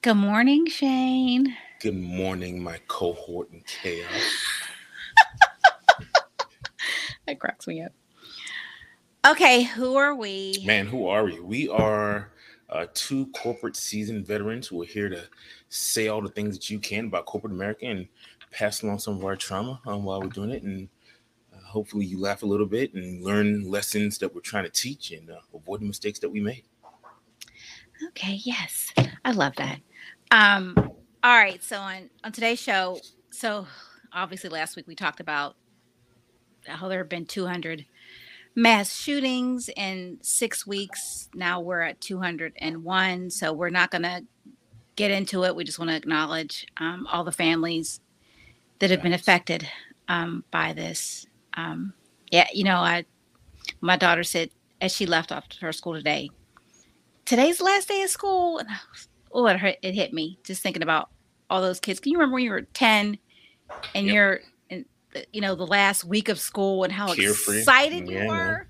Good morning, Shane. Good morning, my cohort in chaos. that cracks me up. Okay, who are we? Man, who are we? We are uh, two corporate seasoned veterans who are here to say all the things that you can about corporate America and pass along some of our trauma um, while we're doing it. And uh, hopefully, you laugh a little bit and learn lessons that we're trying to teach and uh, avoid the mistakes that we made. Okay, yes, I love that. Um, all right, so on on today's show, so obviously last week we talked about how there have been 200 mass shootings in six weeks. Now we're at 201. So we're not going to get into it. We just want to acknowledge um, all the families that have been affected um, by this. Um, yeah, you know, I my daughter said as she left off her school today, today's the last day of school, and oh, it hurt, it hit me just thinking about all those kids. Can you remember when you were 10 and yep. you're you know the last week of school and how Carefree. excited yeah, you were.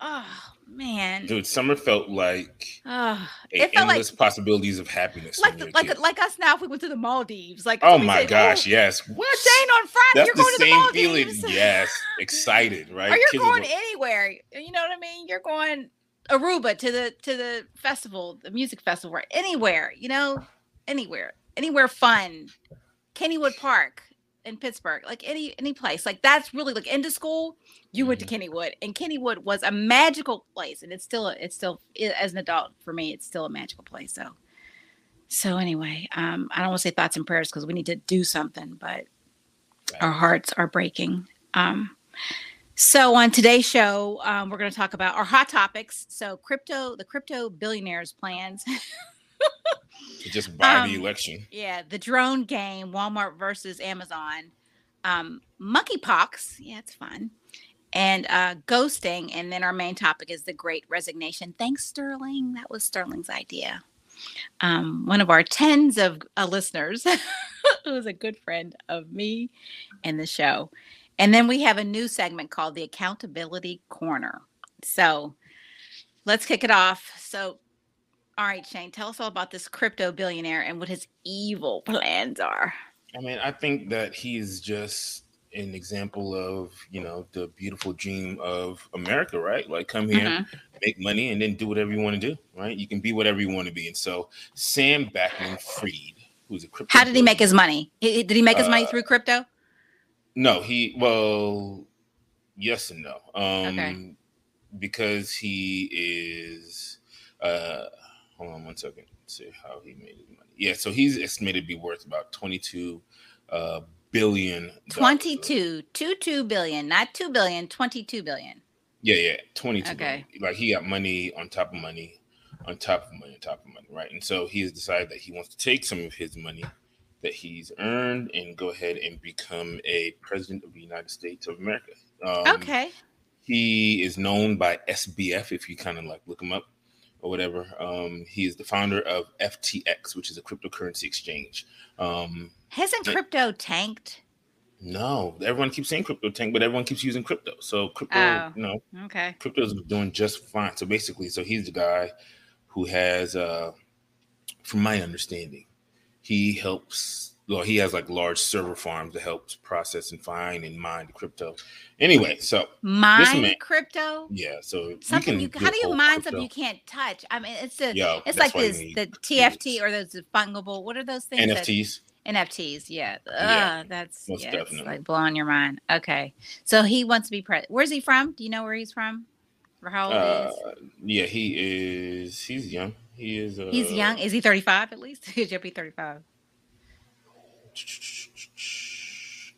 Oh man, dude, summer felt like oh, it felt endless like, possibilities of happiness. Like the, like like us now if we went to the Maldives. Like oh my gosh, oh, yes. What Shane on Friday? That's you're going the to the Maldives. feeling. Yes, excited, right? Or you're Kids going anywhere. You know what I mean? You're going Aruba to the to the festival, the music festival, or anywhere. You know, anywhere, anywhere fun. Kennywood Park in Pittsburgh, like any any place. Like that's really like into school. You mm-hmm. went to mm-hmm. Kennywood, and Kennywood was a magical place, and it's still it's still as an adult for me, it's still a magical place. So, so anyway, um, I don't want to say thoughts and prayers because we need to do something, but our hearts are breaking. Um, so on today's show, um, we're going to talk about our hot topics. So crypto, the crypto billionaires' plans. to just buy um, the election. Yeah, the drone game, Walmart versus Amazon, um, monkeypox. Yeah, it's fun. And uh, ghosting, and then our main topic is the Great Resignation. Thanks, Sterling. That was Sterling's idea. Um, one of our tens of uh, listeners, who is a good friend of me and the show. And then we have a new segment called the Accountability Corner. So let's kick it off. So all right, Shane, tell us all about this crypto billionaire and what his evil plans are. I mean, I think that he's just an example of, you know, the beautiful dream of America, right? Like come here, mm-hmm. make money, and then do whatever you want to do, right? You can be whatever you want to be. And so Sam Bankman Fried, who's a crypto. How did he make his money? Did he make his uh, money through crypto? No, he well, yes and no. Um okay. because he is uh hold on one second. Let's see how he made his money. Yeah, so he's estimated to be worth about 22 uh, billion. 22, 22 billion, not 2 billion, 22 billion. Yeah, yeah, 22 okay. Billion. Like he got money on top of money, on top of money, on top of money, right? And so he has decided that he wants to take some of his money that he's earned and go ahead and become a president of the United States of America. Um, okay. He is known by SBF if you kind of like look him up or whatever. Um, he is the founder of FTX, which is a cryptocurrency exchange. Um, Hasn't crypto tanked? No, everyone keeps saying crypto tank, but everyone keeps using crypto. So crypto, oh, you know, okay, crypto is doing just fine. So basically, so he's the guy who has, uh, from my understanding, he helps well, he has like large server farms that helps process and find and mine the crypto. Anyway, so mine man, crypto. Yeah, so something you, how do you mine something you can't touch? I mean, it's a Yo, it's like this the TFT or those fungible. What are those things? NFTs. That, NFTs, yeah. yeah that's yeah, it's like blowing your mind. Okay, so he wants to be president. Where's he from? Do you know where he's from? Or how old uh, is? Yeah, he is. He's young. He is. Uh, he's young. Is he thirty five at least? He should be thirty five.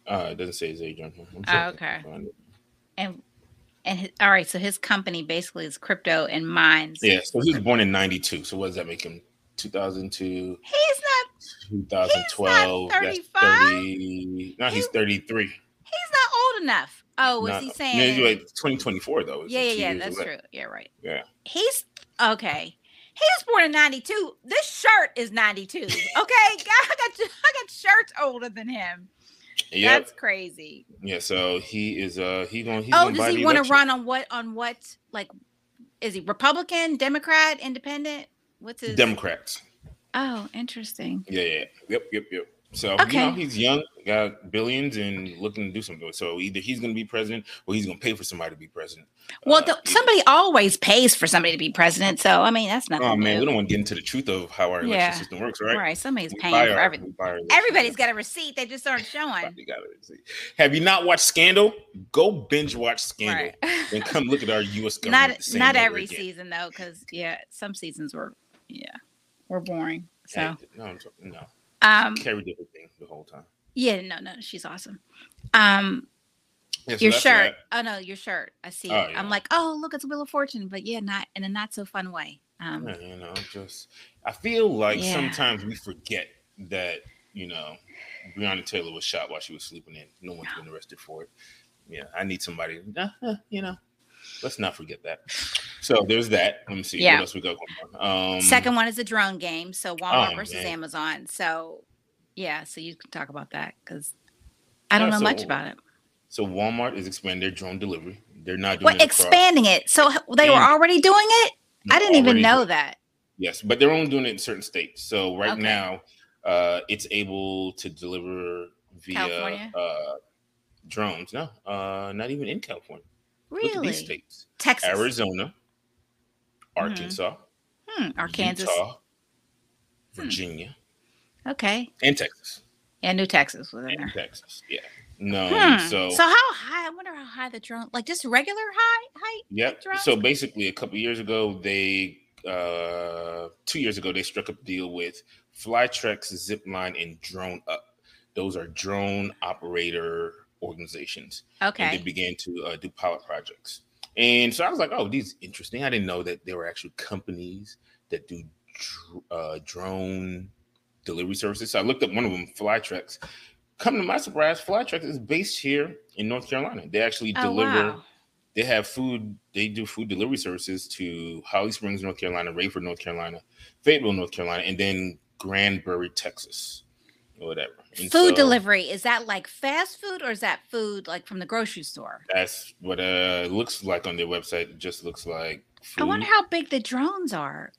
Uh, it doesn't say his age on here. Oh, okay. And and his, all right, so his company basically is crypto and mines. Yeah, so he was born in '92. So what does that make him? 2002. He's not. 2012. He's not 30. No, he's 33. He's not old enough. Oh, was he saying? Yeah, like 2024 though. Yeah, yeah, yeah. That's true. Yeah, right. Yeah. He's okay. He was born in 92. This shirt is 92. Okay. I got I got shirts older than him. Yep. That's crazy. Yeah, so he is uh he going he's Oh, does he want to run on what on what like is he Republican, Democrat, independent? What's his Democrats. Oh, interesting. Yeah, yeah, yep, yep, yep. So Okay. you know he's young, got billions, and looking to do something. So either he's going to be president, or he's going to pay for somebody to be president. Well, Uh, somebody always pays for somebody to be president, so I mean that's not. Oh man, new. we don't want to get into the truth of how our election Yeah. system works, right? right. Somebody's We paying for our- everything. we buy our election Everybody's got a receipt. They just aren't showing. Got it. See. Have you not watched Scandal? Go binge watch Scandal, Right. and come look at our U.S. government. not not every again. season though, because yeah, some seasons were yeah were boring. So Hey, no, I'm talking- no, um Carrie did her thing the whole time. yeah no no she's awesome. Um Yeah, so your shirt oh no your shirt I see Oh, it. yeah. I'm like oh look it's Wheel of Fortune but yeah not in a not so fun way. Um Yeah, you know, just I feel like sometimes we forget that you know Breonna Taylor was shot while she was sleeping in. No one's been arrested for it. Yeah, I need somebody. uh, uh, you know, let's not forget that. So there's that. Let me see Yeah. what else we got going on. Um, Second one is a drone game, so Walmart Oh, versus man. Amazon. So yeah, so you can talk about that because I don't Yeah, know much about it. So Walmart is expanding their drone delivery. They're not doing Well, across- expanding it. So they were already doing it. I didn't even know that. Yes, but they're only doing it in certain states. So right Okay. now, uh, it's able to deliver via uh, drones. No, uh, not even in California. Really? these states: Texas, Arizona, Mhm. Arkansas, hmm, Arkansas. Utah, Virginia, Okay, and Texas. yeah, New Texas was in there. Texas, yeah. No, Hmm. so, So how high? I wonder how high the drone, like just regular high height. yep. drones? So basically, a couple years ago, they uh, two years ago they struck a deal with Flytrex, Zipline, and Drone Up. Those are drone operator organizations. Okay. and they began to uh, do pilot projects. And so I was like, oh, these interesting. I didn't know that there were actually companies that do dr- uh, drone delivery services. So I looked up one of them, Flytrex. Come to my surprise, Flytrex is based here in North Carolina. They actually oh deliver. wow, They have food. They do food delivery services to Holly Springs, North Carolina, Raeford, North Carolina, Fayetteville, North Carolina, and then Granbury, Texas, or whatever. And food so- delivery is that like fast food or is that food like from the grocery store? That's what uh it looks like on their website. It just looks like food. I wonder how big the drones are.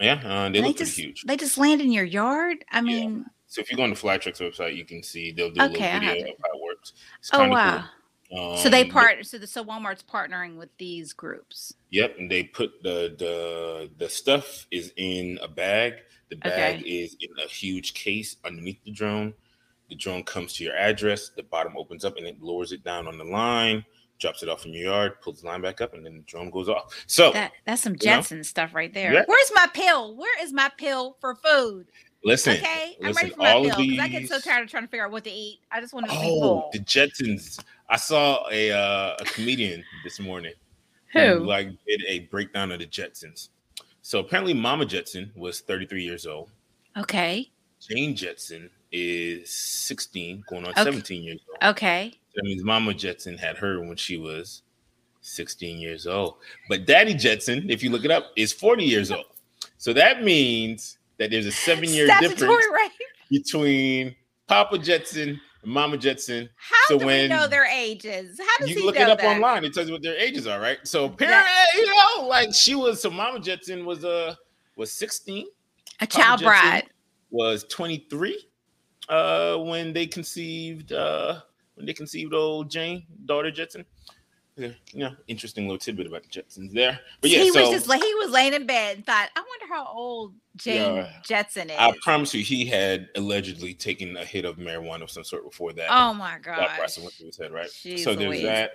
yeah, uh, they look just pretty huge. they just land in your yard. I mean, So if you go on the Flytrex website, you can see they'll do a Okay, I little video of how it works. It's oh wow. cool. so they Um, part. So the, so Walmart's partnering with these groups. Yep, and they put the the the stuff is in a bag. The bag Okay. is in a huge case underneath the drone. The drone comes to your address. The bottom opens up and it lowers it down on the line, drops it off in your yard, pulls the line back up, and then the drone goes off. So That that's some you know? Stuff right there. Yeah. Where's my pill? Where is my pill for food? listen, okay, I'm ready for my all pill because I get so tired of trying to figure out what to eat. I just want to be Oh, the Jetsons. I saw a uh, a comedian this morning Who? like did a breakdown of the Jetsons. So apparently Mama Jetson was 33 years old. Okay, Jane Jetson is 16, going on Okay. 17 years old. okay. That means Mama Jetson had her when she was 16 years old. But Daddy Jetson, if you look it up, is 40 years old. So that means that there's a seven year difference right? between Papa Jetson Mama Jetson. How So do we know their ages? How does you he look it up that? online. It tells you what their ages are, right? So apparently, you know, like she was so Mama Jetson was uh was 16, A child Jetson bride. was 23 uh when they conceived uh when they conceived old Jane, daughter Jetson. Yeah, you know, interesting little tidbit about the Jetsons there. But yeah, he so was just like he was laying in bed and thought, I wonder how old Jane Yeah. Jetson is. I promise you, he had allegedly taken a hit of marijuana of some sort before that. oh my god, that process went through his head, right? Jeez so there's Louise. that.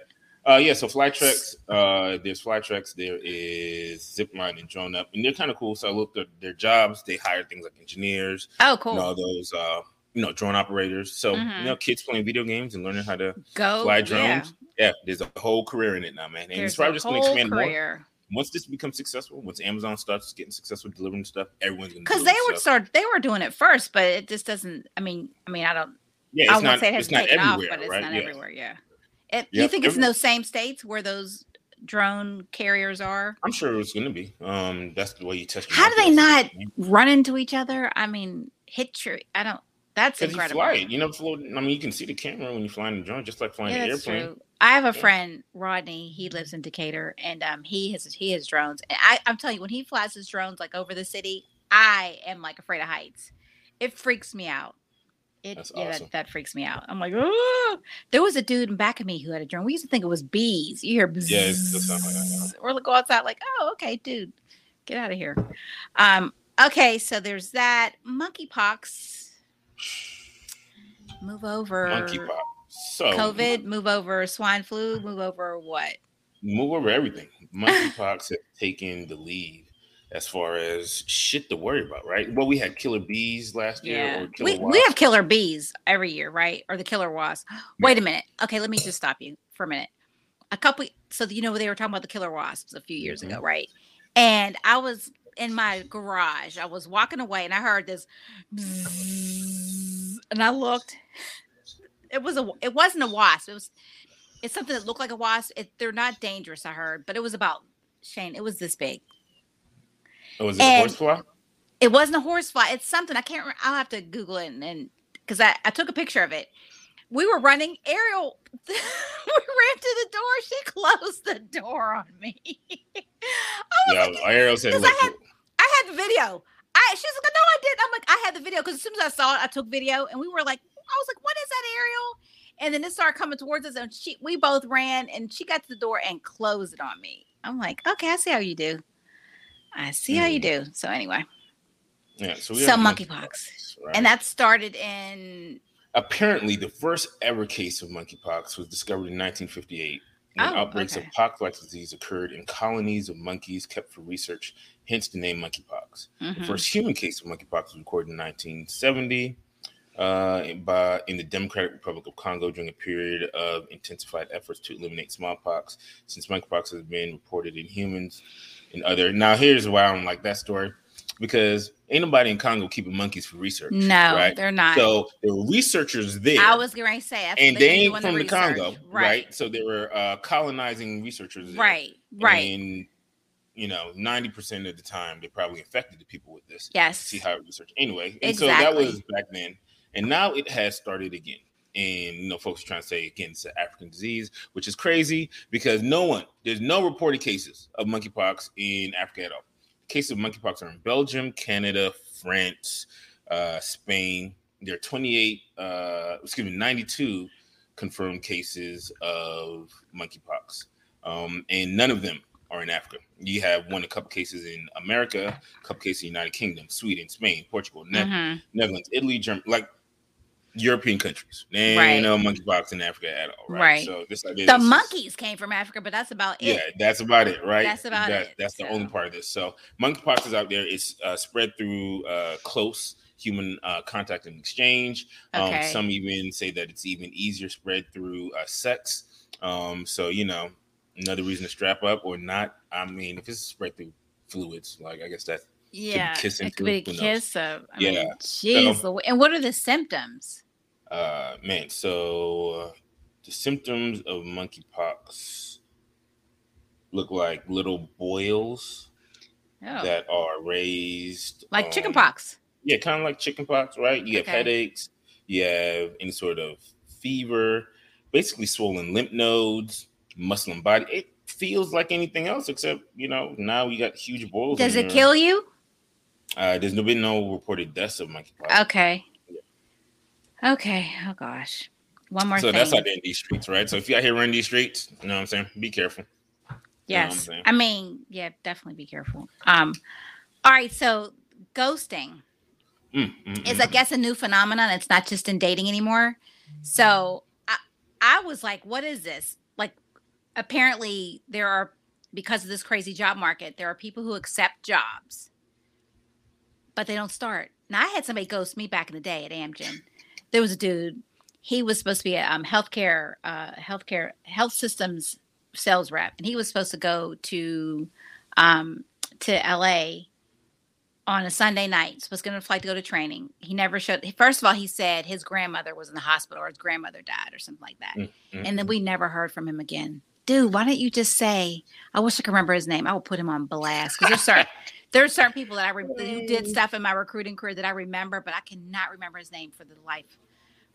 Uh, yeah, so Flytrex, uh, there's Flytrex, there is Zipline and Drone Up, and they're kind of cool. So I looked at their jobs. They hire things like engineers, Oh, cool. and all those, uh, you know, drone operators. So Mhm. you know, kids playing video games and learning how to Go fly drones. Yeah, there's a whole career in it now, man, and There's it's probably just going to expand more. Once this becomes successful, once Amazon starts getting successful delivering stuff, everyone's going to Because they would start they were doing it first, but it just doesn't I mean, I mean, I don't Yeah, I it's won't say it It's not taken off, everywhere, but it's right? not Yeah. everywhere, yeah. It, you think it's in those same states where those drone carriers are? I'm sure it's going to be. Um, that's the way you test. How do they not run into each other? I mean, hit your I don't that's Because you incredible. fly it, you know, float. I mean, you can see the camera when you're flying the drone, just like flying Yeah, the that's airplane. true. I have a Yeah. friend, Rodney. He lives in Decatur, and um, he has he has drones. And I, I'm telling you, when he flies his drones like over the city, I am like afraid of heights. It freaks me out. It That's yeah, awesome. that, that freaks me out. I'm like, oh, there was a dude in back of me who had a drone. We used to think it was bees. You hear bzzz, Yeah, it does sound like that, or go outside like, oh, okay, dude, get out of here. Um, okay, so there's that monkeypox. Move over Monkeypox. So COVID. Move over swine flu. Move over what? move over everything. Monkeypox has taken the lead as far as shit to worry about, right? Well, we had killer bees last year. Yeah, Or killer we, we have killer bees every year, right? Or the killer wasps. Wait a minute. Okay, let me just stop you for a minute. A couple, so you know they were talking about the killer wasps a few years Mhm. ago, right? And I was in my garage. I was walking away, and I heard this, bzzz, and I looked. It was a. It wasn't a wasp. It was. It's something that looked like a wasp. It, they're not dangerous, I heard, but it was about Shane. It was this big. Oh, was it a horsefly? It wasn't a horsefly. It's something I can't. I'll have to Google it and because I, I took a picture of it. We were running. Ariel, we ran to the door. She closed the door on me. I was Yeah, like, Ariel said, I had- I had the video. I she's like, no, I didn't. I'm like, I had the video because as soon as I saw it, I took video, and we were like, I was like, what is that, Ariel? And then it started coming towards us, and she, we both ran, and she got to the door and closed it on me. I'm like, okay, I see how you do. I see how you mm. do. So anyway, yeah, so we monkeypox. right? and that started in apparently the first ever case of monkeypox was discovered in 1958 when Oh, outbreaks okay. of pox-like disease occurred in colonies of monkeys kept for research hence the name monkeypox the mhm. first human case of monkeypox was recorded in 1970 uh, in- by, in the Democratic Republic of Congo during a period of intensified efforts to eliminate smallpox. Since monkeypox has been reported in humans and other. Now, here's why I don't like that story because ain't nobody in Congo keeping monkeys for research. no, right? they're not. So there were researchers there. I was going to say, and they ain't from the research. Congo, right. So they were uh, colonizing researchers, there. Right, right. And you know, ninety percent of the time, they probably infected the people with this. yes. See how it research anyway, and so that was back then, and now it has started again. And you know, folks are trying to say again it's an African disease, which is crazy because no one, there's no reported cases of monkeypox in Africa at all. Cases of monkeypox are in Belgium, Canada, France, uh, Spain. There are 28, uh, excuse me, 92 confirmed cases of monkeypox, um, and none of them are in Africa. You have one, a couple cases in America, a couple cases in the United Kingdom, Sweden, Spain, Portugal, Ne- Mhm. Netherlands, Italy, Germany, like European countries. There Right. ain't no monkeypox in Africa at all, right? Right. So this idea The is- monkeys came from Africa, but that's about it. yeah, that's about it, right? That's about That- it, That's the so. only part of this. So monkeypox is out there. It's uh, spread through uh, close human uh, contact and exchange. Um, some even say that it's even easier spread through uh, sex. Um, so you know, another reason to strap up or not. I mean, if it's spread through fluids, like I guess that Yeah, kissing it could be a too, who knows? kiss. Of, I Yeah, mean, jeez. so- and what are the symptoms? uh man so uh, the symptoms of monkeypox look like little boils Oh, that are raised like um, chickenpox. yeah kind of like chickenpox right you have headaches you have any sort of fever basically swollen lymph nodes and body it feels like anything else except you know now you got huge boils Does it kill you? uh there's no been no reported deaths of monkeypox Okay. Okay. Oh gosh. One more so thing. that's out there in these streets right so if you out here running these streets you know what i'm saying be careful know what I'm Yes. I mean, yeah, definitely be careful. Um, all right, so ghosting Mm, mm, is, mm, I guess, a new phenomenon. It's not just in dating anymore. So I, I was like, what is this? Apparently, there are, because of this crazy job market, there are people who accept jobs, but they don't start. Now, I had somebody ghost me back in the day at Amgen. There was a dude, he was supposed to be a um, healthcare, uh, healthcare, health systems sales rep, and he was supposed to go to, um, to LA on a Sunday night. Was going to fly to go to training. He never showed. First of all, he said his grandmother was in the hospital or his grandmother died or something like that. mm, mm, And then we never heard from him again. Dude, why don't you just say? I wish I could remember his name. I will put him on blast because there's certain there's certain people that I re- who did stuff in my recruiting career that I remember, but I cannot remember his name for the life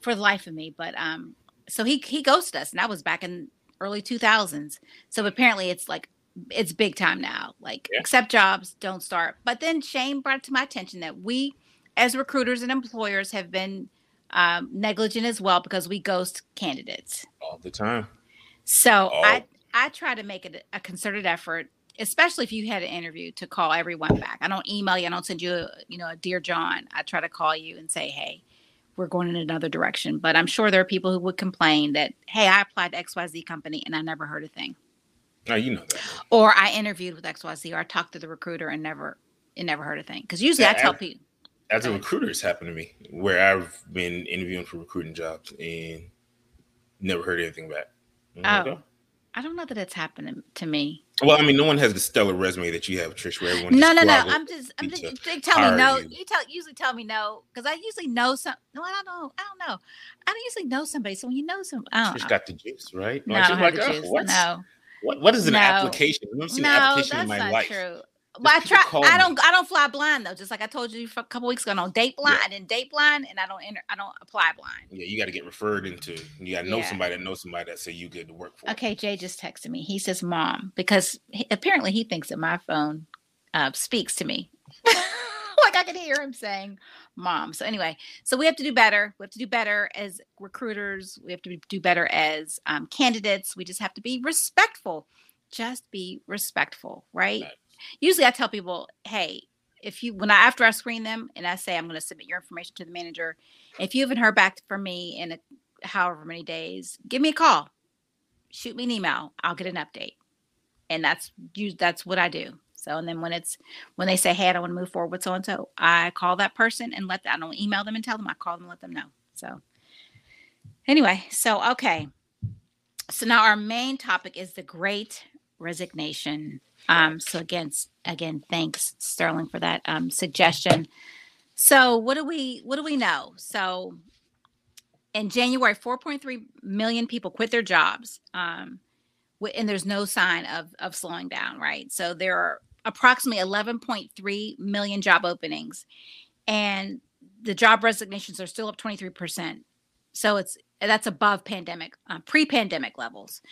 for the life of me. But um, so he he ghosted us, and that was back in early 2000s. So apparently, it's like it's big time now. Like Yeah. accept jobs, don't start. But then Shane brought it to my attention that we, as recruiters and employers, have been um, negligent as well because we ghost candidates. all the time. So Oh. I I try to make it a concerted effort, especially if you had an interview, to call everyone back. I don't email you. I don't send you a you know a dear John. I try to call you and say, hey, we're going in another direction. But I'm sure there are people who would complain that, hey, I applied to X Y Z company and I never heard a thing, Now you know that. or I interviewed with X Y Z, or I talked to the recruiter and never and never heard a thing. Because usually I Yeah, tell people. As a recruiter, it's happened to me where I've been interviewing for recruiting jobs and never heard anything back. Oh. I don't know that it's happened to me. Well, I mean, no one has the stellar resume that you have, Trish, where everyone. No, no, no. I'm just, I'm just. They tell me no. you. You tell usually tell me no because I usually know some. No, I don't know. I don't know. I don't usually know somebody. So when you know some, I don't Trish got the juice, right? No, Like, I she's don't like, the "Oh, juice. what's- No, What, what is an No. application? I've never seen no, an that's application in my not life. true. Well, I try. I don't. I don't fly blind though. Just like I told you a couple weeks ago, I don't date blind. I didn't date blind, and I don't enter. I don't apply blind. Yeah, you got to get referred into. You got to know Yeah. somebody that knows somebody that say you good to work for. Okay, Jay just texted me. He says, "Mom," because he, apparently he thinks that my phone uh, speaks to me. like I can hear him saying, "Mom." So anyway, so we have to do better. We have to do better as recruiters. We have to do better as um, candidates. We just have to be respectful. Just be respectful, right? Right. Usually, I tell people, "Hey." If you when I after I screen them and I say I'm going to submit your information to the manager, if you haven't heard back from me in a, however many days, give me a call shoot me an email. I'll get an update. And that's you that's what I do. So and then when it's when they say, Hey, I don't want to move forward with so and so, I call that person and let them, I don't email them and tell them, I call them and let them know. So anyway, so okay. So now our main topic is the great resignation. Um, so again, again, thanks Sterling for that um suggestion. So what do we what do we know? So in January, 4.3 million people quit their jobs. Um, and there's no sign of of slowing down, right? So there are approximately 11.3 million job openings, and the job resignations are still up 23 percent. So it's that's above pandemic, uh, pre-pandemic levels.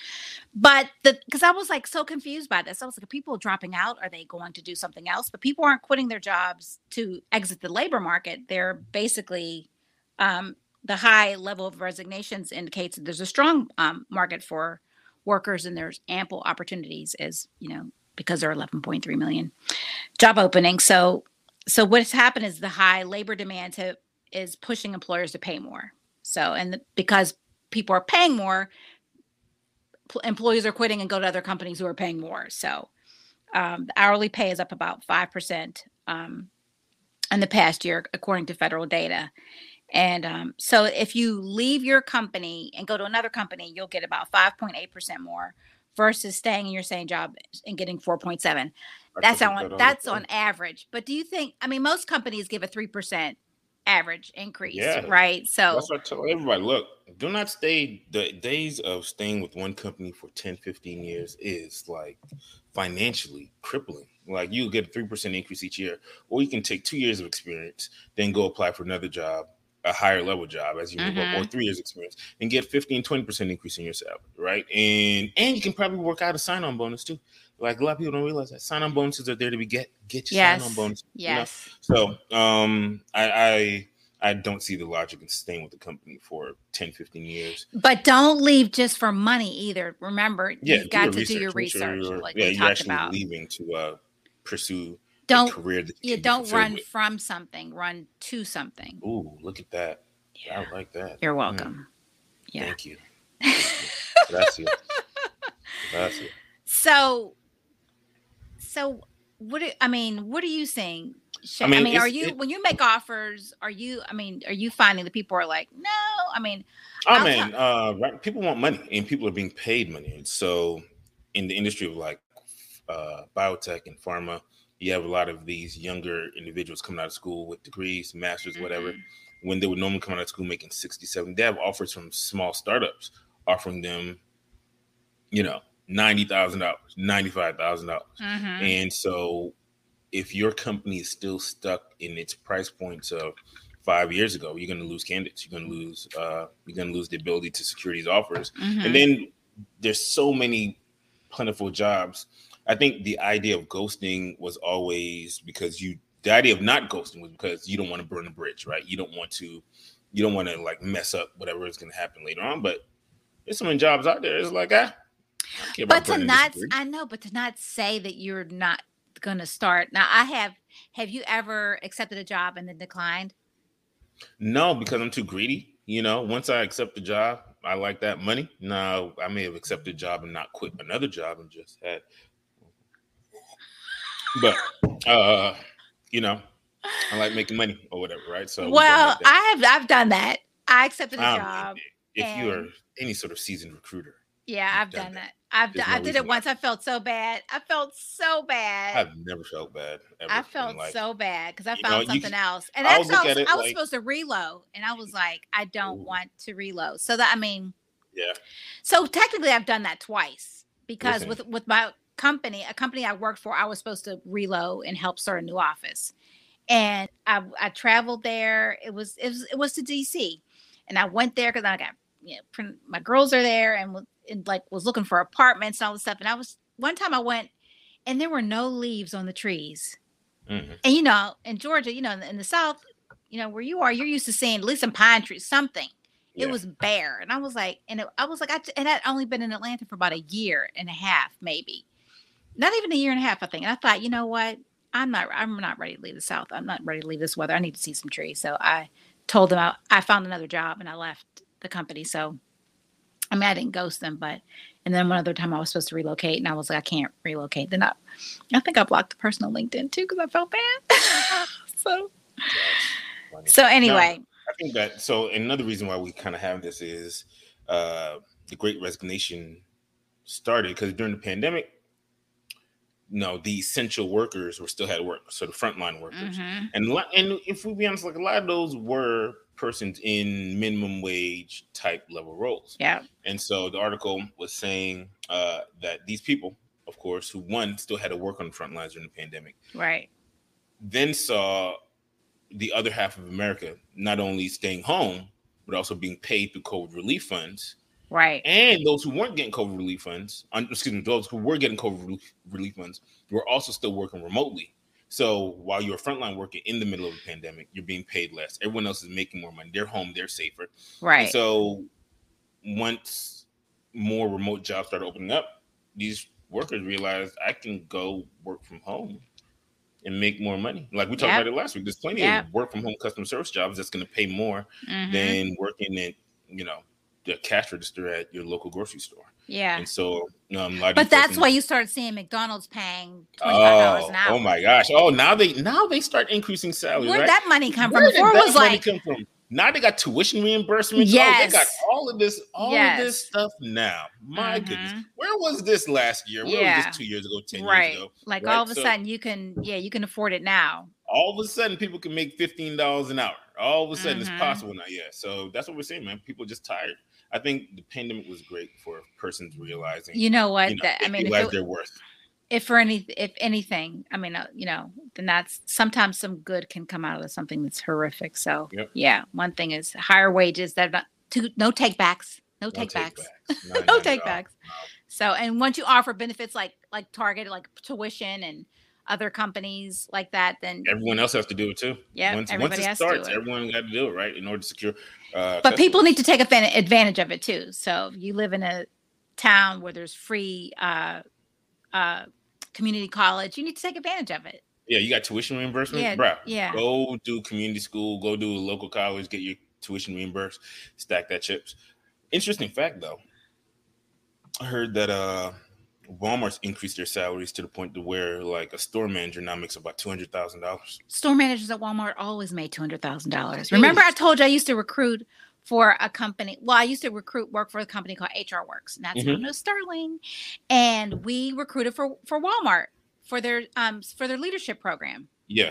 But the because I was like so confused by this, I was like, are people dropping out? Are they going to do something else? But people aren't quitting their jobs to exit the labor market. They're basically um, the high level of resignations indicates that there's a strong um, market for workers and there's ample opportunities as you know because there are 11.3 million job openings so so what's happened is the high labor demand to, is pushing employers to pay more so and the, because people are paying more pl- employees are quitting and go to other companies who are paying more so um, the hourly pay is up about 5% um, in the past year according to federal data and um, so if you leave your company and go to another company, you'll get about 5.8% more versus staying in your same job and getting 4.7. I That's on that's on average. But do you think I mean most companies give a 3% average increase, Yeah. right? So That's what I tell everybody. Look, do not stay. The days of staying with one company for 10, 15 years is like financially crippling. Like you get a 3% increase each year, or you can take two years of experience, then go apply for another job, a higher level job as you move up, or mm-hmm. three years experience, and get 15, 20% increase in your salary, right? And and you can probably work out a sign-on bonus too. Like a lot of people don't realize that sign-on bonuses are there to be get get your yes. sign-on bonus. you know? Yes. So um I, I I don't see the logic in staying with the company for 10, 15 years. But don't leave just for money either. Remember, Yeah, you've got to do your sure research, you're- like yeah, you're actually about. leaving to uh pursue Don't a career that you be don't run with. from something, run to something. Ooh, look at that. Yeah. I like that. You're Mm, welcome. Yeah. Thank you. Gracias. Gracias. So, so what? Do, I mean, what are you seeing? Shay? I mean, mean, are you it- when you make offers? Are you? I mean, are you finding that people are like, no? I mean, I'll man, uh, right, people want money, and people are being paid money. And so, in the industry of like uh, biotech and pharma, you have a lot of these younger individuals coming out of school with degrees, masters, whatever. mhm. When they would normally come out of school making 60, 70, they have offers from small startups offering them, you know, ninety thousand dollars, ninety five thousand dollars. Mhm. And so, if your company is still stuck in its price points of five years ago, you're going to lose candidates. You're going to lose. Uh, you're going to lose the ability to secure these offers. Mhm. And then there's so many plentiful jobs I think the idea of ghosting was always because you the idea of not ghosting was because you don't want to burn the bridge, right? You don't want to you don't want to like mess up whatever is going to happen later on. But there's some jobs out there. It's like ah, but to not I know, but to not say that you're not going to start now. I have. Have you ever accepted a job and then declined? No, because I'm too greedy. You know, once I accept the job, I like that money. Now I may have accepted a job and not quit another job and just had. But uh, you know, I like making money or whatever, right? So well, I have I've done that. I accepted a um, job. If you are any sort of seasoned recruiter, yeah, I've done, done that. I've I did it once. I felt so bad. I felt so bad. I've never felt bad. I felt so bad because I found know, something else, and that's I, felt, I was like, supposed to reload, and I was like, I don't ooh. want to reload. So that I mean, yeah. So technically, I've done that twice because Listen. with with my company, a company I worked for, I was supposed to reload and help start a new office, and I I traveled there. It was it was it was to DC, and I went there because I got you know my girls are there and and like was looking for apartments and all this stuff. And I was one time I went and there were no leaves on the trees. Mm-hmm. And you know, in Georgia, you know, in the, in the, South, you know, where you are, you're used to seeing at least some pine trees, something. Yeah. It was bare, and I was like, and it, I was like, I, and I'd only been in Atlanta for about a year and a half, maybe, not even a year and a half, I think. And I thought, you know what, I'm not, I'm not ready to leave the South. I'm not ready to leave this weather. I need to see some trees. So I told them I, I found another job and I left the company. So I mean, I didn't ghost them, but and then one other time I was supposed to relocate, and I was like, I can't relocate. Then I, I think I blocked the person on LinkedIn too because I felt bad. so, so anyway, I think that so another reason why we kind of have this is uh the Great Resignation started because during the pandemic, you know, the essential workers were still had work, so the frontline workers, mm-hmm. and and if we be honest, like a lot of those were persons in minimum wage type level roles. Yeah. And so the article was saying uh, that these people, of course, who one still had to work on the front lines during the pandemic, right, then saw the other half of America not only staying home but also being paid through COVID relief funds. Right. And those who weren't getting COVID relief funds, excuse me, those who were getting COVID relief funds were also still working remotely. So while you're a frontline worker in the middle of a pandemic, you're being paid less. Everyone else is making more money. They're home, they're safer. Right. And so once more remote jobs started opening up, these workers realized I can go work from home and make more money. Like we talked yep. about it last week. There's plenty yep. of work from home customer service jobs that's going to pay more mm-hmm. than working in, you know, the cash register at your local grocery store. Yeah. And so, um, but that's why you start seeing McDonald's paying twenty five dollars oh, an hour. Oh my gosh! Oh, now they now they start increasing salaries. Where'd right? that money come from? Where Before it was like come from? Now they got tuition reimbursement. Yes. Oh, they got all of this, all yes. of this stuff now. My mm-hmm. goodness. Where was this last year? Where yeah. was this two years ago, 10 right. years ago? Like right? all of a so, sudden you can, yeah, you can afford it now. All of a sudden people can make $15 an hour. All of a sudden mm-hmm. it's possible now. Yeah. So that's what we're saying, man. People just tired. I think the pandemic was great for persons realizing. You know what? You know, that, I mean, realize their worth. If for any, if anything, I mean, uh, you know, then that's sometimes some good can come out of something that's horrific. So, yep. yeah, one thing is higher wages. That not to, no takebacks, no, no takebacks, take no takebacks. No. So, and once you offer benefits like like Target, like tuition and other companies like that, then everyone else has to do it too. Yeah, once, once it starts, everyone got to do it right in order to secure. Uh, but customers. people need to take advantage of it too. So you live in a town where there's free uh, uh, community college, you need to take advantage of it. Yeah, you got tuition reimbursement, yeah, bro. Yeah, go do community school, go do a local college, get your tuition reimbursed, stack that chips. Interesting fact though, I heard that uh Walmart's increased their salaries to the point to where like a store manager now makes about two hundred thousand dollars. Store managers at Walmart always made two hundred thousand dollars. Remember, I told you I used to recruit for a company. Well, I used to recruit work for a company called HR Works, and that's mm-hmm. Sterling, and we recruited for for Walmart for their um for their leadership program. Yeah.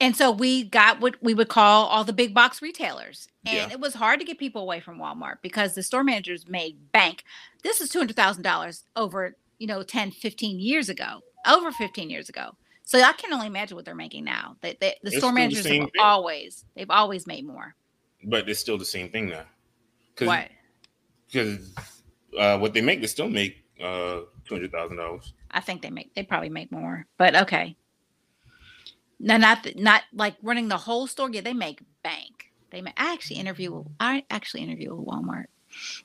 And so we got what we would call all the big box retailers. And yeah. it was hard to get people away from Walmart because the store managers made bank. This is $200,000 over, you know, 10, 15 years ago, over 15 years ago. So I can only imagine what they're making now. They, they, the it's store managers the have thing. always, they've always made more. But it's still the same thing now. What? Because uh, what they make, they still make uh two hundred thousand dollars. I think they make they probably make more, but okay. No, not th- not like running the whole store. Yeah, they make bank. They make, I actually interview. I actually interview with Walmart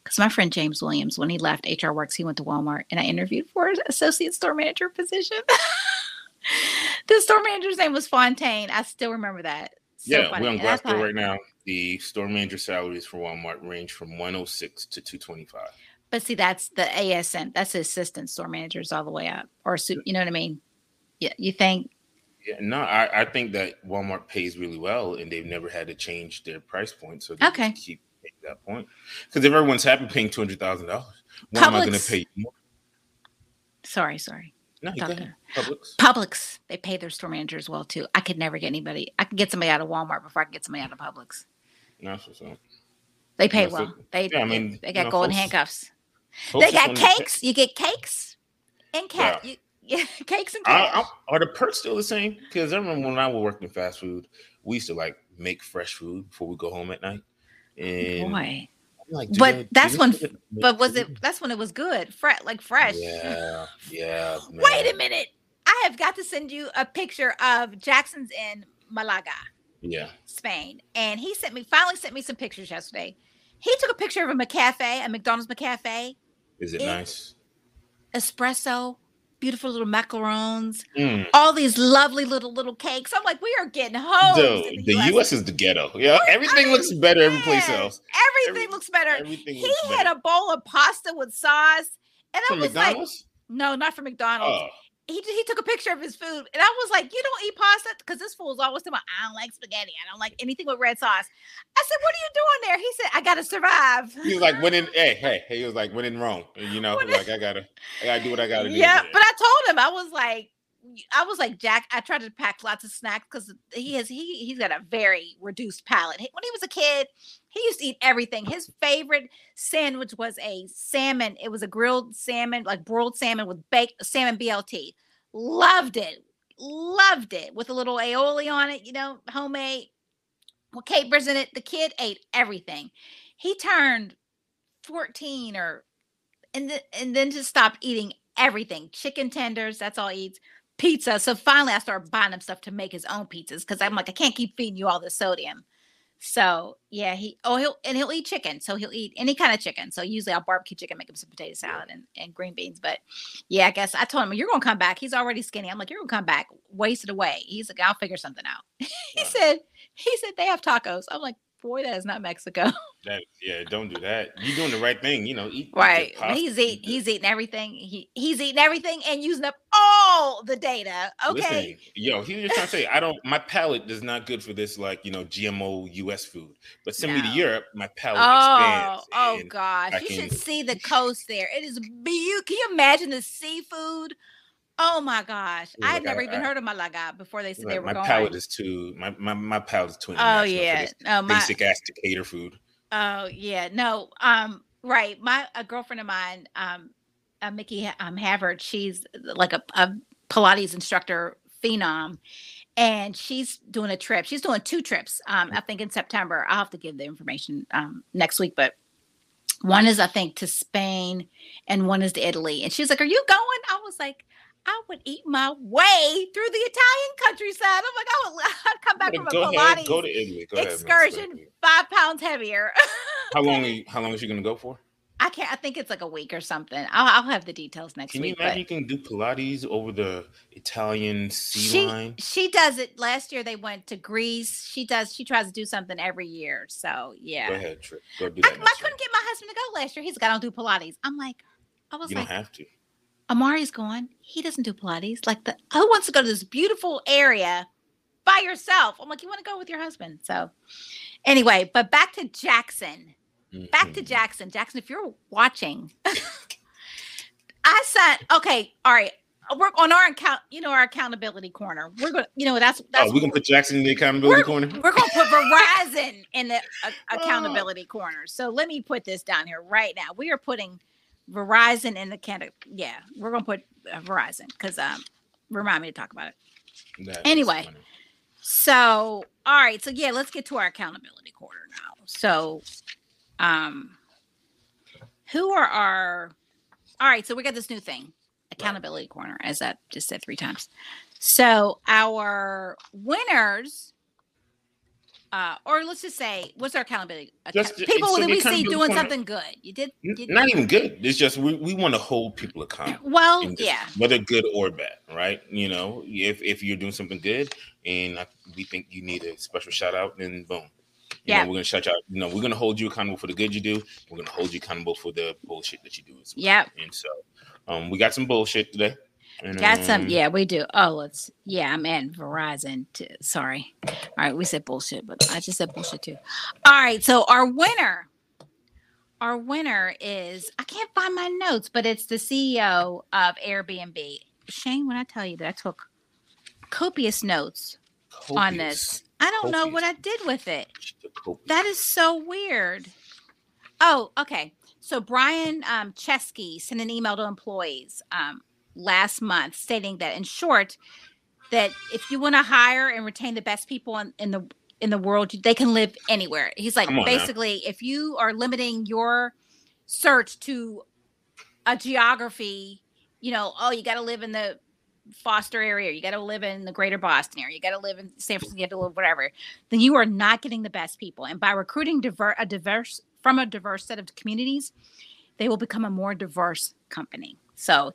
because my friend James Williams, when he left HR Works, he went to Walmart, and I interviewed for his associate store manager position. the store manager's name was Fontaine. I still remember that. So yeah, funny. we're on Glassdoor right now. The store manager salaries for Walmart range from one hundred six to two twenty five. But see, that's the ASM. That's the assistant store managers all the way up, or you know what I mean? Yeah, you think? Yeah, no, I, I think that Walmart pays really well, and they've never had to change their price point, so they Okay. keep paying that point. Because if everyone's happy paying two hundred thousand dollars, why am I going to pay you more? Sorry, sorry. No, you go Doctor. Publix. Publix, they pay their store managers well too. I could never get anybody. I could get somebody out of Walmart before I could get somebody out of Publix. No, that's what's. They pay That's well. it. They, Yeah, I they- mean, they got know, golden folks- handcuffs. Folks they got cakes. You get cakes and cat. You, yeah, cakes and cash. I, are the perks still the same? Because I remember when I was working in fast food, we used to like make fresh food before we go home at night. Oh, and Boy, like, But that's when- but was food? it? That's when it was good. Fresh, like fresh. Yeah, yeah. Wait a minute. I have got to send you a picture of Jackson's in Malaga. Yeah. Spain, and he sent me finally sent me some pictures yesterday. He took a picture of a McCafe, a McDonald's McCafe, Is it It- nice? espresso, beautiful little macarons, Mm. all these lovely little little cakes. I'm like, we are getting home. Dude, the US is the ghetto. Yeah, everything looks better every place else. Everything Every- looks better. Everything He looks had better. a bowl of pasta with sauce, and I From was like, no, not from McDonald's. Oh, he, he took a picture of his food, and I was like, "You don't eat pasta?" Because this fool's always talking about, "I don't like spaghetti. I don't like anything with red sauce." I said, "What are you doing there?" He said, "I gotta survive." he was like, when in hey, hey, he was like, when in Rome, you know, like I gotta, I gotta do what I gotta do. Yeah, but I told him I was like, I was like Jack. I tried to pack lots of snacks because he has he he's got a very reduced palate. When he was a kid, he used to eat everything. His favorite sandwich was a salmon. It was a grilled salmon, like broiled salmon with baked salmon BLT. Loved it, loved it with a little aioli on it. You know, homemade with capers in it. The kid ate everything. He turned fourteen or and then and then just stopped eating everything chicken tenders that's all he eats pizza so finally i started buying him stuff to make his own pizzas because i'm like i can't keep feeding you all this sodium. So yeah he oh he'll and he'll eat chicken so he'll eat any kind of chicken. So usually i'll barbecue chicken make him some potato salad and, and green beans but yeah i guess i told him you're gonna come back. He's already skinny. I'm like you're gonna come back wasted away. He's like i'll figure something out. He Wow. said he said they have tacos. I'm like boy that is not mexico That, yeah, don't do that. You're doing the right thing, you know. Eat eat Right. pasta, He's eat eating he's eating everything. He he's eating everything and using up all the data. Okay. Listen, yo, he's just trying to say, I don't. My palate is not good for this, like you know, GMO U.S. food. But send me to Europe, my palate Oh, expands. oh gosh. I You should see the coast there. It is beautiful. Can you imagine the seafood? Oh my gosh. I had like, never I- even I- heard of Malaga before they said they like, were my going. palate is too. My my my palate is too. oh yeah. No, my basic ass Decatur food. Oh yeah, no. Um, right. My a girlfriend of mine, um, uh, Mickey um, Havard, she's like a, a Pilates instructor phenom, and she's doing a trip. She's doing two trips. Um, I think in September. I'll have to give the information um next week, but one is I think to Spain, and one is to Italy. And she's like, "Are you going?" I was like. I would eat my way through the Italian countryside. I'm like, I would, I'd come back from a Pilates ahead, go to Italy. Go ahead, excursion, five pounds heavier. How long? You, how long is she gonna go for? I can't. I think it's like a week or something. I'll, I'll have the details next Can you week. imagine But you can do Pilates over the Italian sea she line? she does it. Last year they went to Greece. She does. She tries to do something every year. So yeah. Go ahead, Trip. Go do I, that. I next couldn't get my husband to go last year. He's like, I don't do Pilates. I'm like, I was You like, don't have to. Amari's going. He doesn't do Pilates. Like the who wants to go to this beautiful area by yourself? I'm like, you want to go with your husband. So anyway, but back to Jackson. back to Mhm. Jackson. Jackson, if you're watching, I said, okay. All right, we're on our account. You know our accountability corner. We're gonna, you know, that's that's Oh, we gonna put Jackson in the accountability we're, corner. we're gonna put Verizon in the uh, accountability corner. So let me put this down here right now. We are putting Verizon in the can. Yeah, we're gonna put uh, Verizon because um, remind me to talk about it. That Anyway. So, all right. So, yeah, let's get to our accountability quarter now. So, um, who are our All right, so we got this new thing, accountability corner, as I just said three times. So our winners, uh, or let's just say, what's our accountability? Just- people so that we see doing corner- something good. You did, you Not even good. It's just we, we want to hold people accountable. well, this, yeah, whether good or bad, right? You know, if if you're doing something good and I, we think you need a special shout out, then boom. You Yeah. know, we're gonna shout you out. You know, we're gonna hold you accountable for the good you do. We're gonna hold you accountable for the bullshit that you do as well. yep. And so, um, we got some bullshit today. And, Got some, um, yeah, we do. Oh, let's, yeah, I'm at Verizon. Too. Sorry. All right, we said bullshit, but I just said bullshit too. All right, so our winner, our winner is I can't find my notes, but it's the CEO of Airbnb. Shane, when I tell you that I took copious notes on this, I don't know what I did with it. That is so weird. Oh, okay. So Brian um, Chesky sent an email to employees um, last month stating that, in short, that if you want to hire and retain the best people in, in the in the world, they can live anywhere. He's like, on now. basically, if you are limiting your search to a geography, you know, oh, you got to live in the Foster area, you got to live in the greater Boston area, you got to live in San Francisco, you have to live whatever, then you are not getting the best people. And by recruiting diver- a diverse from a diverse set of communities, they will become a more diverse company. So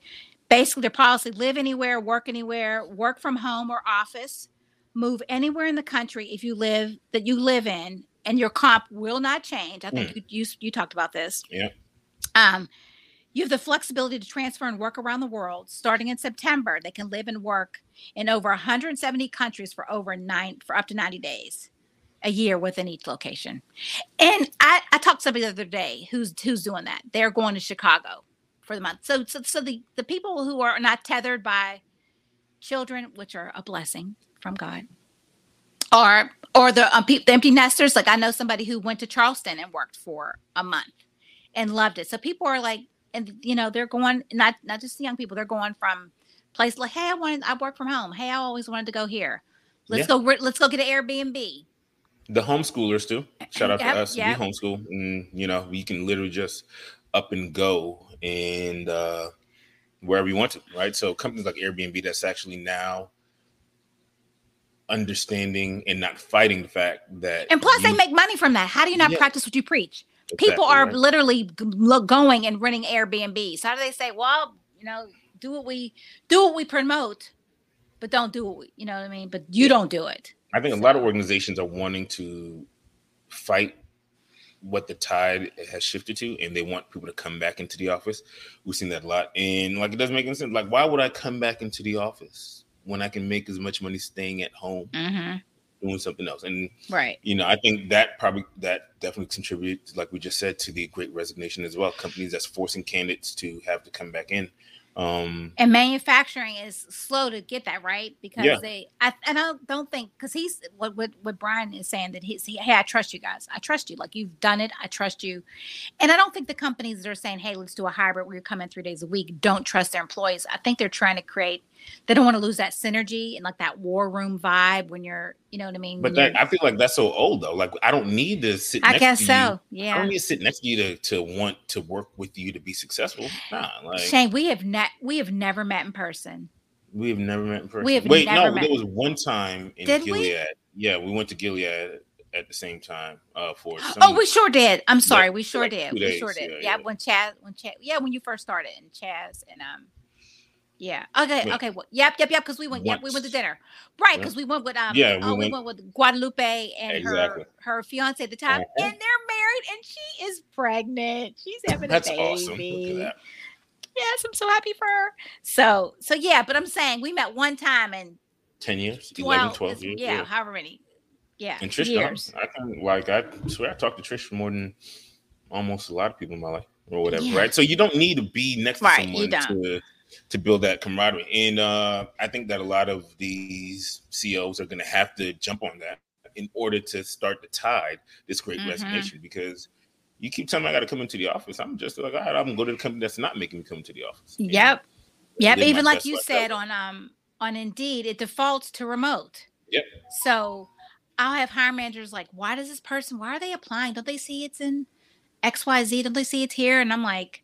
basically their policy live anywhere, work anywhere, work from home or office, move anywhere in the country if you live that you live in and your comp will not change. I think you, you you talked about this. Yeah. Um you have the flexibility to transfer and work around the world. Starting in September, they can live and work in over 170 countries for over nine for up to 90 days a year within each location. And I, I talked to somebody the other day who's who's doing that. They're going to Chicago for the month. So so, so the, the people who are not tethered by children, which are a blessing from God, or or the, um, pe- the empty nesters. Like I know somebody who went to Charleston and worked for a month and loved it. So people are like, and you know, they're going not not just the young people. They're going from places like, hey, I wanted I work from home. Hey, I always wanted to go here. Let's Yeah. go. re- Let's go get an Airbnb. The homeschoolers too. Shout out Yep, to us. yep. We homeschool, and you know we can literally just up and go and uh, wherever you want to, right? So companies like Airbnb that's actually now understanding and not fighting the fact that And plus, they make money from that. How do you not Yeah. practice what you preach? Exactly People are right. literally going and renting Airbnbs. So how do they say, well, you know, do what we do what we promote, but don't do what we, you know what I mean? But you don't do it. I think a lot of organizations are wanting to fight what the tide has shifted to, and they want people to come back into the office. We've seen that a lot, and like it doesn't make any sense. Like, why would I come back into the office when I can make as much money staying at home Mm-hmm. doing something else? And Right. you know, I think that probably that definitely contributes, like we just said, to the great resignation as well. Companies that's forcing candidates to have to come back in. Um, And manufacturing is slow to get that right? Because Yeah. they, I, and I don't think because he's what, what what Brian is saying that he's he, hey I trust you guys. I trust you. Like you've done it. I trust you, and I don't think the companies that are saying hey let's do a hybrid where you're coming three days a week don't trust their employees. I think they're trying to create they don't want to lose that synergy and like that war room vibe when you're you know what I mean but that I feel like that's so old though. Like I don't need to sit. I next guess to you so I yeah don't need to sit next to you to, to want to work with you to be successful. Nah, like Shane we have ne- we have never met in person we have never met in person. We have Wait, no, met. there was one time in Did we? Gilead. Yeah, we went to Gilead at the same time uh, for some. Oh, we sure did. I'm sorry, we sure like did. We sure did. yeah, Yeah, yeah. when Chaz, when Chaz, yeah, when you first started, and Chaz and um, yeah. Okay, Yeah. okay. Well, yep, yep, yep. Because we went, yep, we went to dinner, right? Yeah. Because we went with um, Yeah, we oh, we went- went with Guadalupe and Exactly. her her fiance at the time, Uh-huh. and they're married, and she is pregnant. She's having That's a baby. awesome. Look at that. Yes, I'm so happy for her. So, so yeah, but I'm saying we met one time and 10 years, 11, 12, 12 years. yeah, however many, yeah, And Trish, years. I can like I swear I talked to Trish more than almost a lot of people in my life or whatever, Yeah. right? So you don't need to be next to Right, you someone don't. to to build that camaraderie. And uh, I think that a lot of these CEOs are going to have to jump on that in order to start the tide, this great Mhm. resignation, because you keep telling me I got to come into the office. I'm just like, all right, I'm going to go to the company that's not making me come to the office. Yep. Yep. Even like you said on um on Indeed, it defaults to remote. Yep. So I'll have hiring managers like, why does this person, why are they applying? Don't they see it's in XYZ? Don't they see it's here? And I'm like,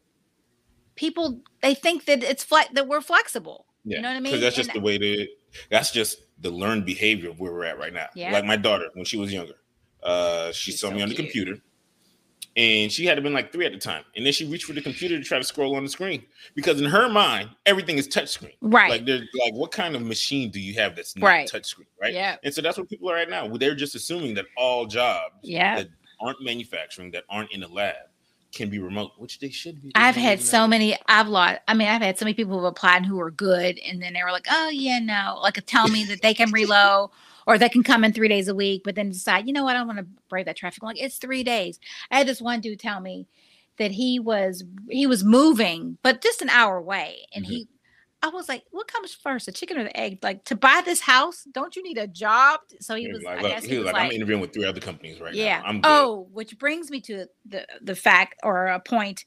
people they think that it's flex that we're flexible. Yeah, You know what I mean? Because that's just And- the way to. That's just the learned behavior of where we're at right now. Yeah. Like my daughter when she was younger, uh, she She's saw so me on the cute. computer, and she had to been like three at the time, and then she reached for the computer to try to scroll on the screen because in her mind everything is touchscreen. Right. Like they're like, what kind of machine do you have that's not Right. touchscreen? Right. Yeah. And so that's what people are right now. They're just assuming that all jobs Yeah. that aren't manufacturing, that aren't in a lab, can be remote, which they should be. I've had so many. I've lost. I mean, I've had so many people who applied who were good, and then they were like, "Oh yeah, no," like tell me that they can reload or they can come in three days a week, but then decide, you know what, I don't want to brave that traffic. I'm like, it's three days. I had this one dude tell me that he was he was moving, but just an hour away, and Mhm. he. I was like, "What comes first, the chicken or the egg? Like to buy this house, don't you need a job?" So he was. like, I guess he was like, I'm interviewing with three other companies right yeah. now. I'm oh, which brings me to the the fact or a point.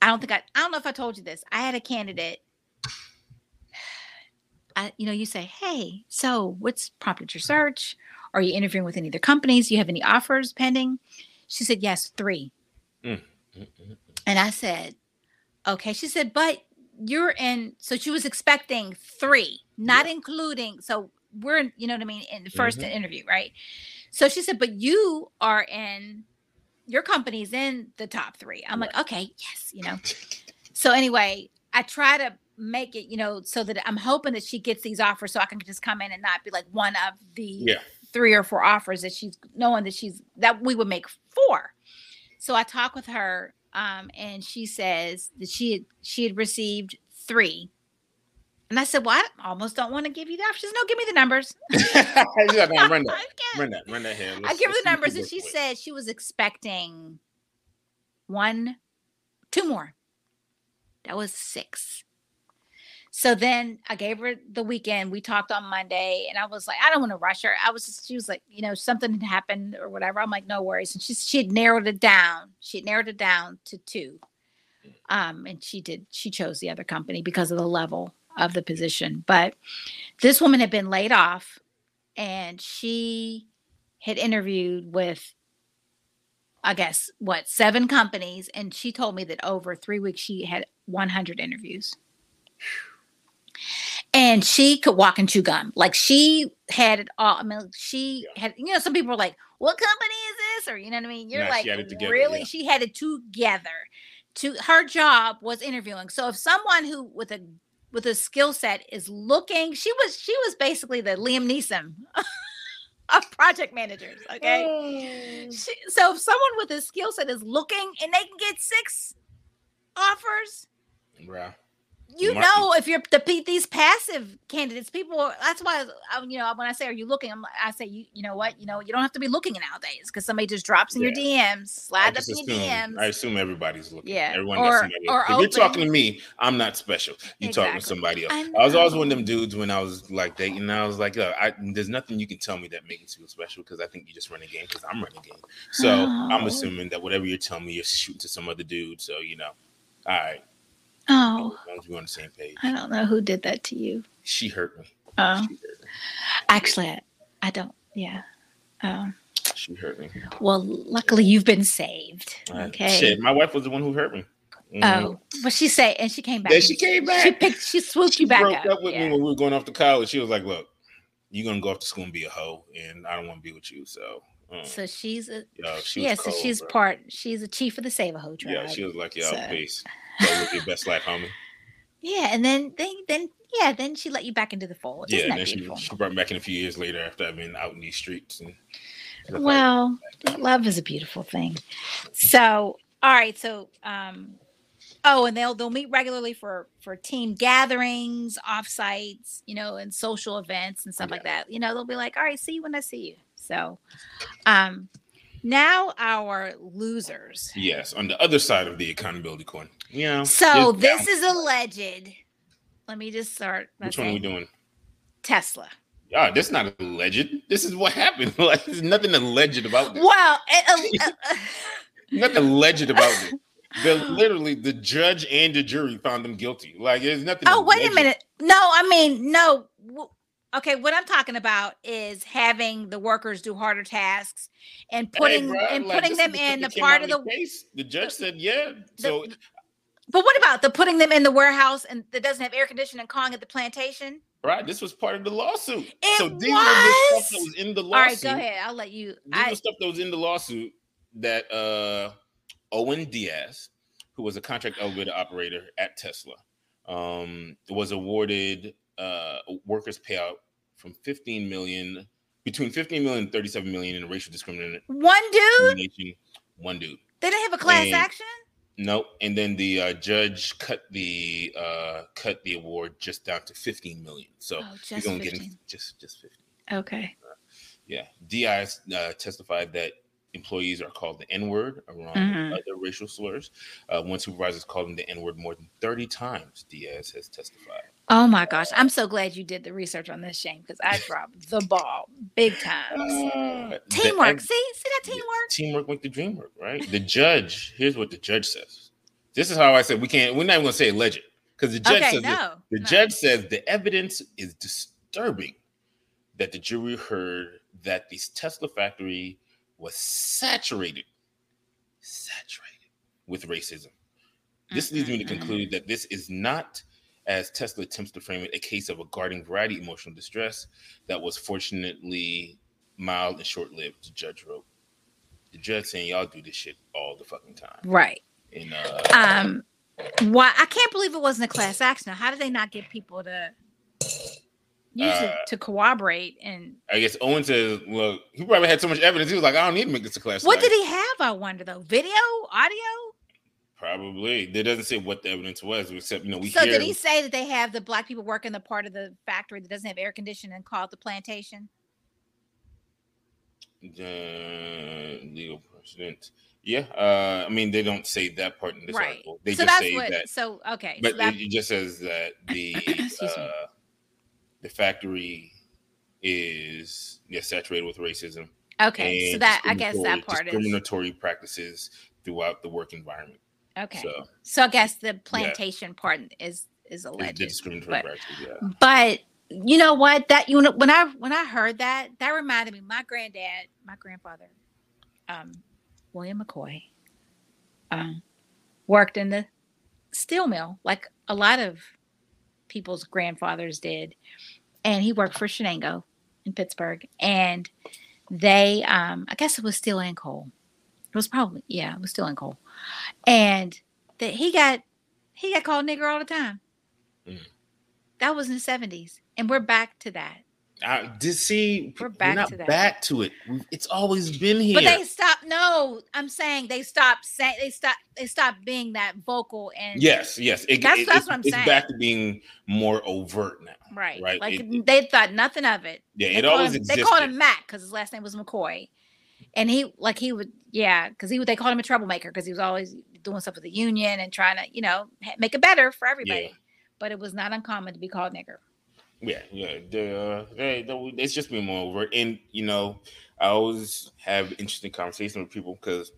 I don't think I I don't know if I told you this. I had a candidate. I, you know, you say, "Hey, so what's prompted your search? Are you interviewing with any other companies? Do you have any offers pending?" She said, "Yes, three. Mm, mm, mm. And I said, "Okay." She said, "But you're in." So she was expecting three, not including. So we're, in, you know what I mean, in the 1st Mhm. interview, right? So she said, "But you are in. Your company's in the top three. I'm like, "Okay, yes," you know. So anyway, I try to make it, you know, so that I'm hoping that she gets these offers, so I can just come in and not be like one of the Yeah. three or four offers that she's knowing that she's that we would make four. So I talk with her, um, and she says that she had she had received three. And I said, "Well, I almost don't want to give you that." She says, "No, give me the numbers." got run that. I. Run that. Run that here. Let's- give her the numbers, and she said she was expecting one, two more. That was six. So then I gave her the weekend. We talked on Monday, and I was like, I don't want to rush her. I was just, she was like, you know, something had happened or whatever. I'm like, no worries. And she she had narrowed it down. She had narrowed it down to two. Um, and she did. She chose the other company because of the level of the position. But this woman had been laid off, and she had interviewed with I guess what seven companies, and she told me that over three weeks she had 100 interviews, and she could walk and chew gum. Like she had it all. I mean, she had. You know, some people were like, "What company is this?" Or you know what I mean. You're Nah, like, it together, really? yeah. She had it together. To her job was interviewing. So if someone who with a with a skill set is looking, she was she was basically the Liam Neeson of project managers. Okay. Oh. She, so if someone with a skill set is looking and they can get six offers, Bruh. You know if you're the these passive candidates, people. are- That's why I, you know when I say are you looking, I'm, I say you you know what you know you don't have to be looking nowadays because somebody just drops in your DMs, slide up in your DMs. I assume everybody's looking. Yeah, Everyone or- or if you're talking to me, I'm not special. You're talking to somebody else. I I, was always one of them dudes when I was like dating. I was like, Look, I, there's nothing you can tell me that makes you special because I think you just run a game because I'm running a game. So I'm Oh. assuming that whatever you're telling me, you're shooting to some other dude. So you know, all right, oh, as long as we're on the same page. I don't know who did that to you. She hurt me. Oh, hurt me. actually, I, I don't. Yeah. Um, She hurt me. well, luckily you've been saved. Okay. Shit, my wife was the one who hurt me. Mhm. Oh, but she say, and she came back. Yeah, she came back. She picked. She swooped she you back broke up. up, with yeah. me when we were going off to college. She was like, "Look, you're gonna go off to school and be a hoe, and I don't want to be with you." So, um, So she's a yo, she yeah. So she's bro. part. She's a chief of the Savaho tribe. Yeah, she was like, "Yo, So- peace. Live your best life, homie." Yeah, and then then then yeah, then she let you back into the fold. yeah, Isn't and then she, beautiful? she brought me back in a few years later after I've been out in these streets. And stuff like Well, love is a beautiful thing. So, all right. So, um, oh, and they'll they'll meet regularly for for team gatherings, offsites, you know, and social events and stuff like that. You know, they'll be like, all right, see you when I see you. So, um, now our losers. Yes, on the other side of the accountability coin. You know. So this is alleged. Let me just start. Which one are we doing? Tesla. Oh, this is not alleged. This is what happened. Like, there's nothing alleged about this. Well, it- uh, uh, Nothing alleged about this. The literally the judge and the jury found them guilty. Like there's nothing. Oh, wait a minute. No, I mean, no. Okay, what I'm talking about is having the workers do harder tasks and Hey, putting and like, putting them in the part of the case. The judge said, yeah. So But what about the putting them in the warehouse and that doesn't have air conditioning and calling it the plantation? Right. This was part of the lawsuit. It so these were the was? stuff that was in the lawsuit. All right, go ahead. I'll let you. These I, stuff that was in the lawsuit that uh Owen Diaz, who was a contract elevator operator at Tesla, um, was awarded uh workers payout from 15 million between 15 million and 37 million in racial discrimination. one dude. One dude. They didn't have a class And- action. Nope. And then the uh, judge cut the uh, cut the award just down to 15 million. So Oh, just only 15. getting just just 15. Okay. Yeah. Diaz uh, testified that employees are called the N word around Mhm. other racial slurs. Uh, one supervisor called him the N word more than 30 times, Diaz has testified. Oh my gosh, I'm so glad you did the research on this, Shane, because I dropped the ball big time. Uh, Teamwork. ev- See, see that teamwork. Teamwork make the dream work, right? The judge, here's what the judge says. This is how I said we can't, we're not even going to say alleged because the judge Okay, says no. The no. judge says the evidence is disturbing that the jury heard that this Tesla factory was saturated, saturated with racism. This leads me to conclude that this is not, as Tesla attempts to frame it, a case of a garden variety emotional distress that was fortunately mild and short lived, the judge wrote. The judge saying, Y'all do this shit all the fucking time. Right. And uh, Um, why? I can't believe it wasn't a class action. How did they not get people to use it Uh, to corroborate? And I guess Owen says, Look, he probably had so much evidence. He was like, I don't need to make this a class. what action." did he have? I wonder though. Video, audio. Probably. There doesn't say what the evidence was, except you know we so hear. did he say that they have the black people working the part of the factory that doesn't have air conditioning and call it the plantation? The legal precedent. Yeah, uh, I mean they don't say that part in this right. article. They so just say what. that, So okay. but so that, it, it just says that the uh, the factory is yeah saturated with racism. okay. So that I guess that discriminatory- part is discriminatory practices throughout the work environment. Okay. So So I guess the plantation part is is alleged. discriminatory but-. Yeah. But you know what? That you know when I when I heard that, that reminded me. My granddad, my grandfather, um, William McCoy, um, worked in the steel mill like a lot of people's grandfathers did, and he worked for Shenango in Pittsburgh, and they, um, I guess it was steel and coal. It was probably yeah, it was steel and coal, and that he got he got called nigger all the time. Mm. That was in the seventies, and we're back to that. I did see. We're We're, back not to that. back to it. It's always been here. But they stopped. No, I'm saying they stopped saying they stopped. They stopped being that vocal and Yes, yes. It, That's- it- that's it's, what I'm it's saying. back to being more overt now. right, right. Like it- they thought nothing of it. Yeah, They it always him, existed. They called him Mac because his last name was McCoy, and he like he would yeah because he would they called him a troublemaker because he was always doing stuff with the union and trying to you know make it better for everybody. Yeah. But it was not uncommon to be called nigger. Yeah, yeah. Uh, they, they, it's just been more overt, and you know, I always have interesting conversations with people because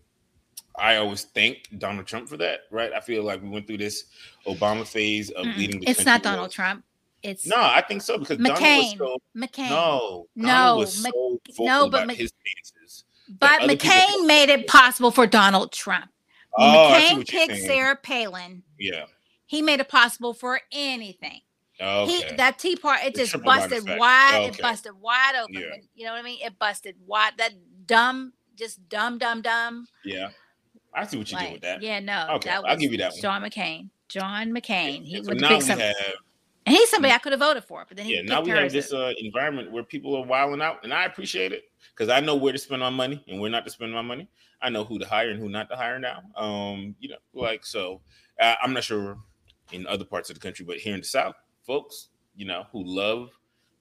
I always thank Donald Trump for that. Right? I feel like we went through this Obama phase of Mm-mm. leading. The It's not Donald with- Trump. It's No, I think so because Donald was McCain. so McCain. no, No, Donald was so vocal no, but Mc- his stances. But other people- McCain made it possible for Donald Trump. When Oh, McCain picked. Sarah Palin. Yeah. He made it possible for anything. Okay. He that tea party it The just busted wide. It busted wide open. Yeah. you know what I mean? It busted wide. That dumb, just dumb, dumb, dumb. yeah. I see what you did with that. yeah, no. Okay, I'll give you that one. John McCain. John McCain. He so would now pick we have and he's somebody I could have voted for, but then he yeah, now we have this uh, environment where people are wilding out, and I appreciate it because I know where to spend my money and where not to spend my money. I know who to hire and who not to hire now. Um, you know, like so. Uh, I'm not sure in other parts of the country, but here in the South, folks, you know, who love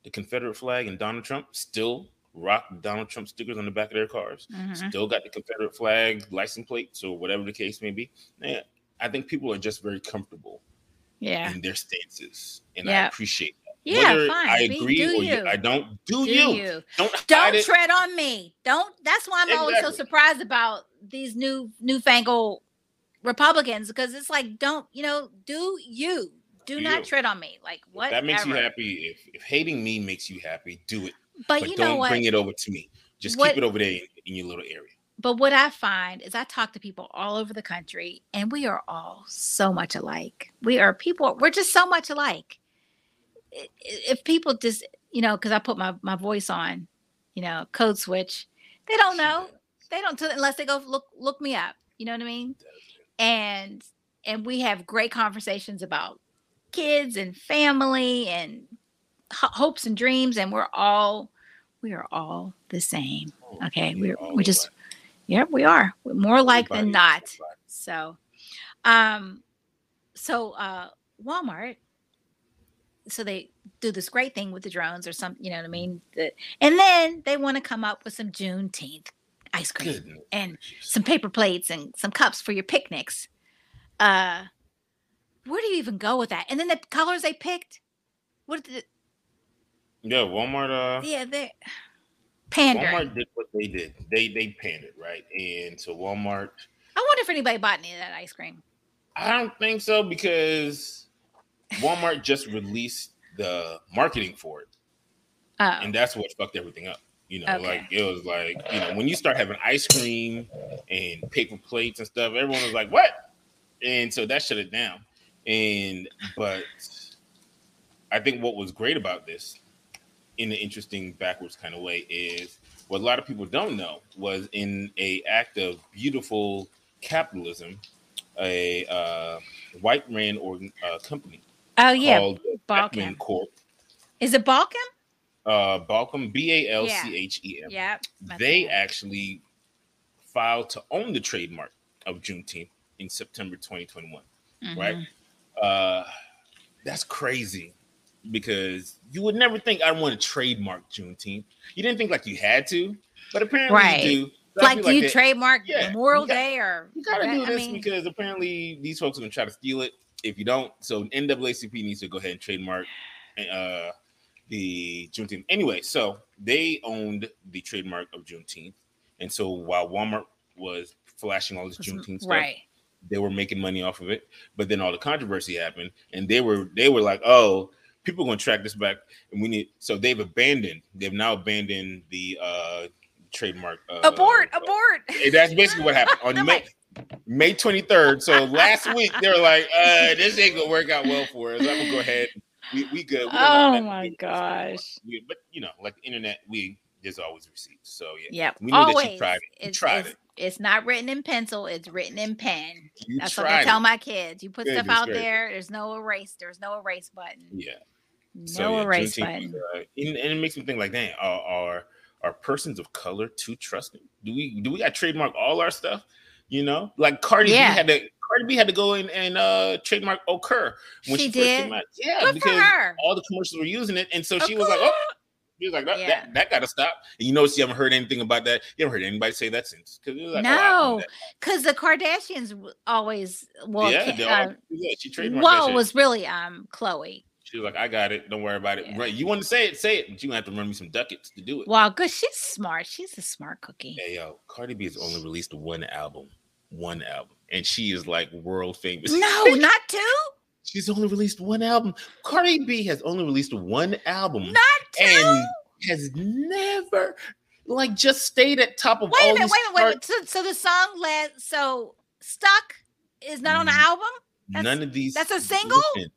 the Confederate flag and Donald Trump still rock Donald Trump stickers on the back of their cars. Mhm. Still got the Confederate flag license plates or whatever the case may be. Man, I think people are just very comfortable Yeah. in their stances, and Yeah. I appreciate that. Yeah, Whether fine. I agree do or you. I don't. Do, Do you. you. Don't Don't it. tread on me. Don't. That's why I'm always so surprised about these new newfangled Republicans because it's like, don't you know? Do you? Do Do not you. tread on me. Like what? that makes you happy. If, if hating me makes you happy, do it. But, But you don't what? bring it over to me. Just What- keep it over there in, in your little area. But what I find is I talk to people all over the country and we are all so much alike. We are people, we're just so much alike. If people just, you know, because I put my, my voice on, you know, code switch, they don't know. They don't unless they go look look me up. You know what I mean? And and we have great conversations about kids and family and hopes and dreams and we're all we are all the same oh, okay we're we just Yep, we are. We're more alike than not. So, um, so uh, Walmart. So they do this great thing with the drones or some, you know what I mean? The, and then they want to come up with some Juneteenth ice cream Goodness. and some paper plates and some cups for your picnics. Uh, where do you even go with that? And then the colors they picked. What did? yeah, Walmart. Uh, yeah, they pandering. Walmart did what they did. They they pandered, right? And so Walmart. I wonder if anybody bought any of that ice cream. I don't think so because Walmart just released the marketing for it, oh. and that's what fucked everything up. You know, okay. like it was like you know when you start having ice cream and paper plates and stuff, everyone was like, "What?" And so that shut it down. And but I think what was great about this in an interesting backwards kind of way is what a lot of people don't know was in a act of beautiful capitalism, a uh, white ran organ uh, company. Oh yeah, Balchem Corp. Is it Balchem? Uh, B A L C H E M. Yeah. They actually filed to own the trademark of Juneteenth in September 2021. Mm-hmm. Right. Uh, that's crazy because you would never think I want to trademark Juneteenth. You didn't think like you had to, but apparently right. you do. So like, do like you that, trademark yeah, Memorial got, Day or you gotta do this I mean, because apparently these folks are gonna try to steal it. If you don't, so NAACP needs to go ahead and trademark uh, the Juneteenth. Anyway, so they owned the trademark of Juneteenth, and so while Walmart was flashing all this Juneteenth stuff, right. they were making money off of it. But then all the controversy happened, and they were they were like, oh people are going to track this back, and we need. So they've abandoned. They've now abandoned the uh trademark. Uh, abort! Uh, abort! That's basically what happened on no, May. May 23rd. So last week they were like, uh, this ain't gonna work out well for us. I'm gonna go ahead. We, we good. We oh my gosh. We, but you know, like the internet, we there's always receipts. So yeah. Yep. We know always. that you tried it. You it's, tried it's, it. It's not written in pencil, it's written in pen. You That's what I tell my kids. You put stuff out there, there's no erase, there's no erase button. Yeah. No so, yeah, erase button. Uh, and, and, it makes me think like, dang, are, are are persons of color too trusting? Do we do we got trademark all our stuff? You know, like Cardi yeah. B had to Cardi B had to go in and uh trademark okurrr when she, she did. Yeah, Good because all the commercials were using it, and so she was like, oh. She was like, that, yeah. that, that got to stop. And you notice you haven't heard anything about that. You haven't heard anybody say that since. Cause like, no, because oh, the Kardashians always, well, yeah, uh, yeah she trademarked Well, it was really um Khloe. She was like, I got it. Don't worry about it. Yeah. Right. You want to say it, say it, but you going to have to run me some ducats to do it. Wow, good. She's smart. She's a smart cookie. Hey yo, Cardi B has only released one album. One album. And she is like world famous. No, not two. She's only released one album. Cardi B has only released one album. Not two. And has never like just stayed at top of wait all a minute, wait a minute, wait a minute. So, so the song led so stuck is not on the mm-hmm. album. That's, None of these. That's a single. Listen,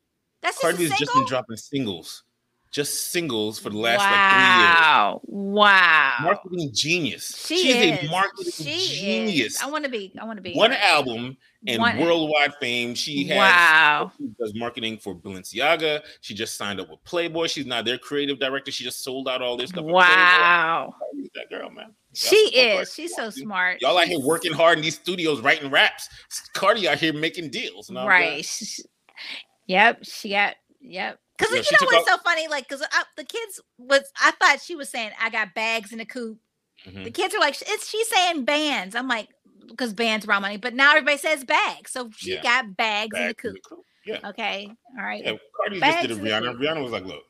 that's Cardi has just been dropping singles, just singles for the last wow. like three years. Wow, wow, marketing genius. She, she is. is. a marketing she genius. Is. I want to be. I want to be. One album and One. worldwide fame. She has. Wow. She does marketing for Balenciaga. She just signed up with Playboy. She's not their creative director. She just sold out all this stuff. Wow. That girl, man. That's she is. She's so smart. Y'all out here working hard in these studios, writing raps. Cardi out here making deals. right. Yep, she got yep. Because you, know, you know what's off- so funny? Like, because the kids was, I thought she was saying, "I got bags in the coop." Mm-hmm. The kids are like, "It's she's saying bands." I'm like, because bands around money, but now everybody says bags. So she yeah. got bags, bags in the coop. In the coop. Yeah. Okay. All right. Yeah. Cardi bags just did a Rihanna. Rihanna was like, "Look,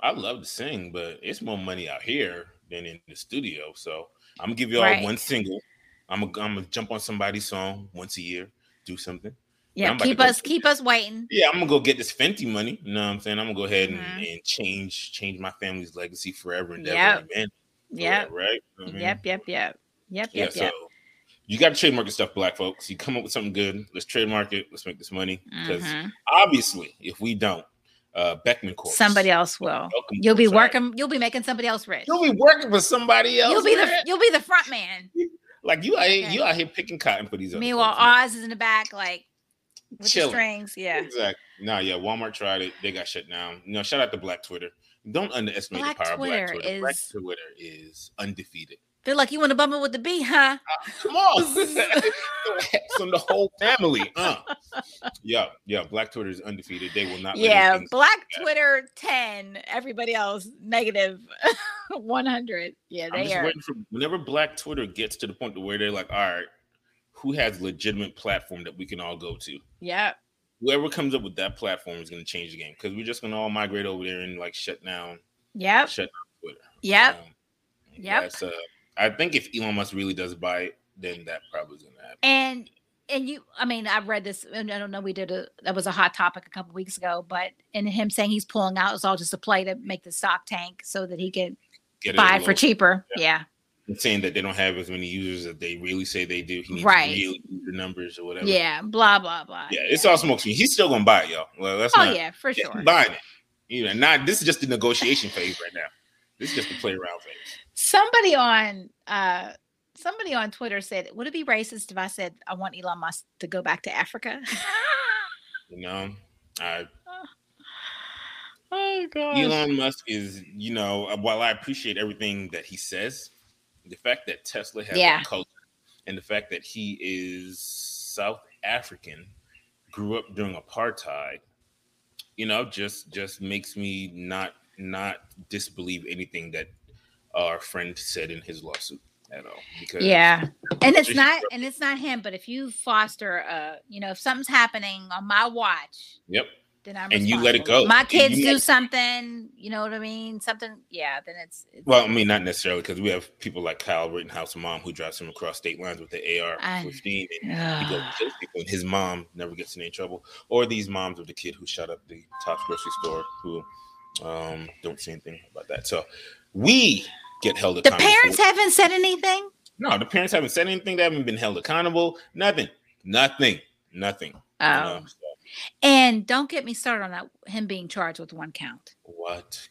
I love to sing, but it's more money out here than in the studio. So I'm gonna give you all right. one single. I'm gonna, I'm gonna jump on somebody's song once a year, do something." Yeah, keep us go, keep us waiting. Yeah, I'm gonna go get this Fenty money. You know what I'm saying? I'm gonna go ahead mm-hmm. and, and, change change my family's legacy forever and ever. Yep. Yep. Right. You know I mean? Yep. Yep. Yep. Yep, Yeah, yep, so yep. you got to trademark your stuff, black folks. You come up with something good, let's trademark it. Let's make this money because Mhm. obviously, if we don't, uh, Beckman Corp. Somebody else will. You'll be working. You'll be making somebody else rich. You'll be working for somebody else. You'll be the you'll be the front man. like you out here, Okay. you out here picking cotton for these. other Meanwhile, folks, man. Oz is in the back, like with Chilling. the strings. Yeah. Exactly. Nah, yeah. Walmart tried it. They got shut down. You know, shout out to Black Twitter. Don't underestimate Black the power Twitter of Black Twitter. Black is- Twitter is undefeated. They're like, you want to bump it with the B, huh? Come on. From the whole family. Uh. Yeah, yeah. Black Twitter is undefeated. They will not let Yeah. Black Yeah. Twitter 10, everybody else negative 100. Yeah, I'm they just are. waiting for whenever Black Twitter gets to the point to where they're like, all right, who has legitimate platform that we can all go to? Yeah. Whoever comes up with that platform is going to change the game because we're just going to all migrate over there and like shut down, Yeah. shut down Twitter. Yep. Um, Yep. Uh, I think if Elon Musk really does buy it, then that probably is going to happen. and and you i mean i've read this and i don't know we did a that was a hot topic a couple weeks ago but and him saying he's pulling out is all just a play to make the stock tank so that he can Get buy a it for cheaper Yeah. yeah saying that they don't have as many users as they really say they do. He needs Right. to really the numbers or whatever. yeah blah blah blah Yeah, it's all smoke screen. He's still gonna buy it, y'all. Well, that's oh not yeah for sure buying it. You know, not this is just the negotiation phase right now. This is just the play around phase. somebody on uh somebody on twitter said would it be racist if i said i want elon musk to go back to africa You know, I, oh god Elon Musk is, you know, while I appreciate everything that he says, the fact that Tesla has Yeah. a culture and the fact that he is South African, grew up during apartheid, you know, just just makes me not not disbelieve anything that our friend said in his lawsuit at all. Because yeah and it's not and it's not him but if you foster uh you know if something's happening on my watch Yep. Then I'm And you let it go. My kids do let- something, you know what I mean? Something, yeah. Then it's, it's Well, I mean, not necessarily because we have people like Kyle Rittenhouse, mom, who drives him across state lines with the AR-15, and he goes and kills people, and his mom never gets in any trouble. Or these moms of the kid who shot up the Tops grocery store, who um, don't say anything about that. So we get held the parents for- haven't said anything. no, the parents haven't said anything. They haven't been held accountable. Nothing. Nothing. Nothing. Oh, You know, so and don't get me started on that. Him being charged with one count. what?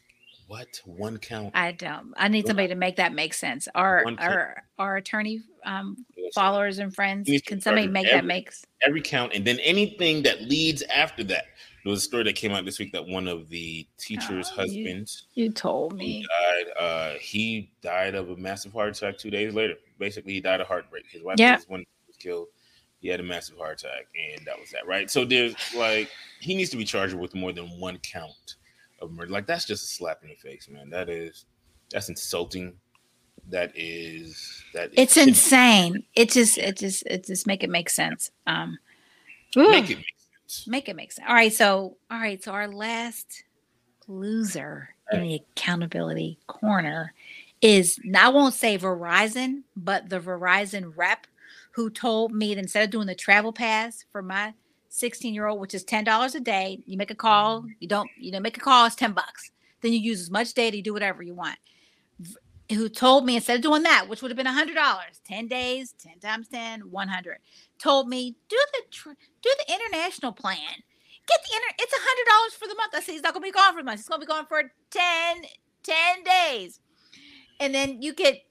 What? One count. I don't. I need somebody to make that make sense. Our our our attorney um, followers and friends. Can somebody make with that every- makes? every count, and then anything that leads after that. There was a story that came out this week that one of the teacher's Oh, husbands You told who me. died. Uh, he died of a massive heart attack two days later. Basically, he died of heartbreak. His wife Yeah. was he was killed. He had a massive heart attack, and that was that. Right. So there's like he needs to be charged with more than one count of murder. Like that's just a slap in the face, man. That is that's insulting. That is that. It's should insane. It just it just it just make it make sense. Um, Make it make sense. Make it make sense. All right, so all right, so our last loser in the accountability corner is I won't say Verizon, but the Verizon rep who told me that instead of doing the travel pass for my 16 year old, which is ten dollars a day, you make a call, mm-hmm. you don't, you know, make a call, it's 10 bucks. Then you use as much data, you do whatever you want. Who told me instead of doing that, which would have been a hundred dollars, 10 days, 10 times 10, 100, told me do the tr- do the international plan. Get the inter it's a hundred dollars for the month. I said he's not gonna be gone for the month. He's gonna be gone for 10, 10 days. And then you get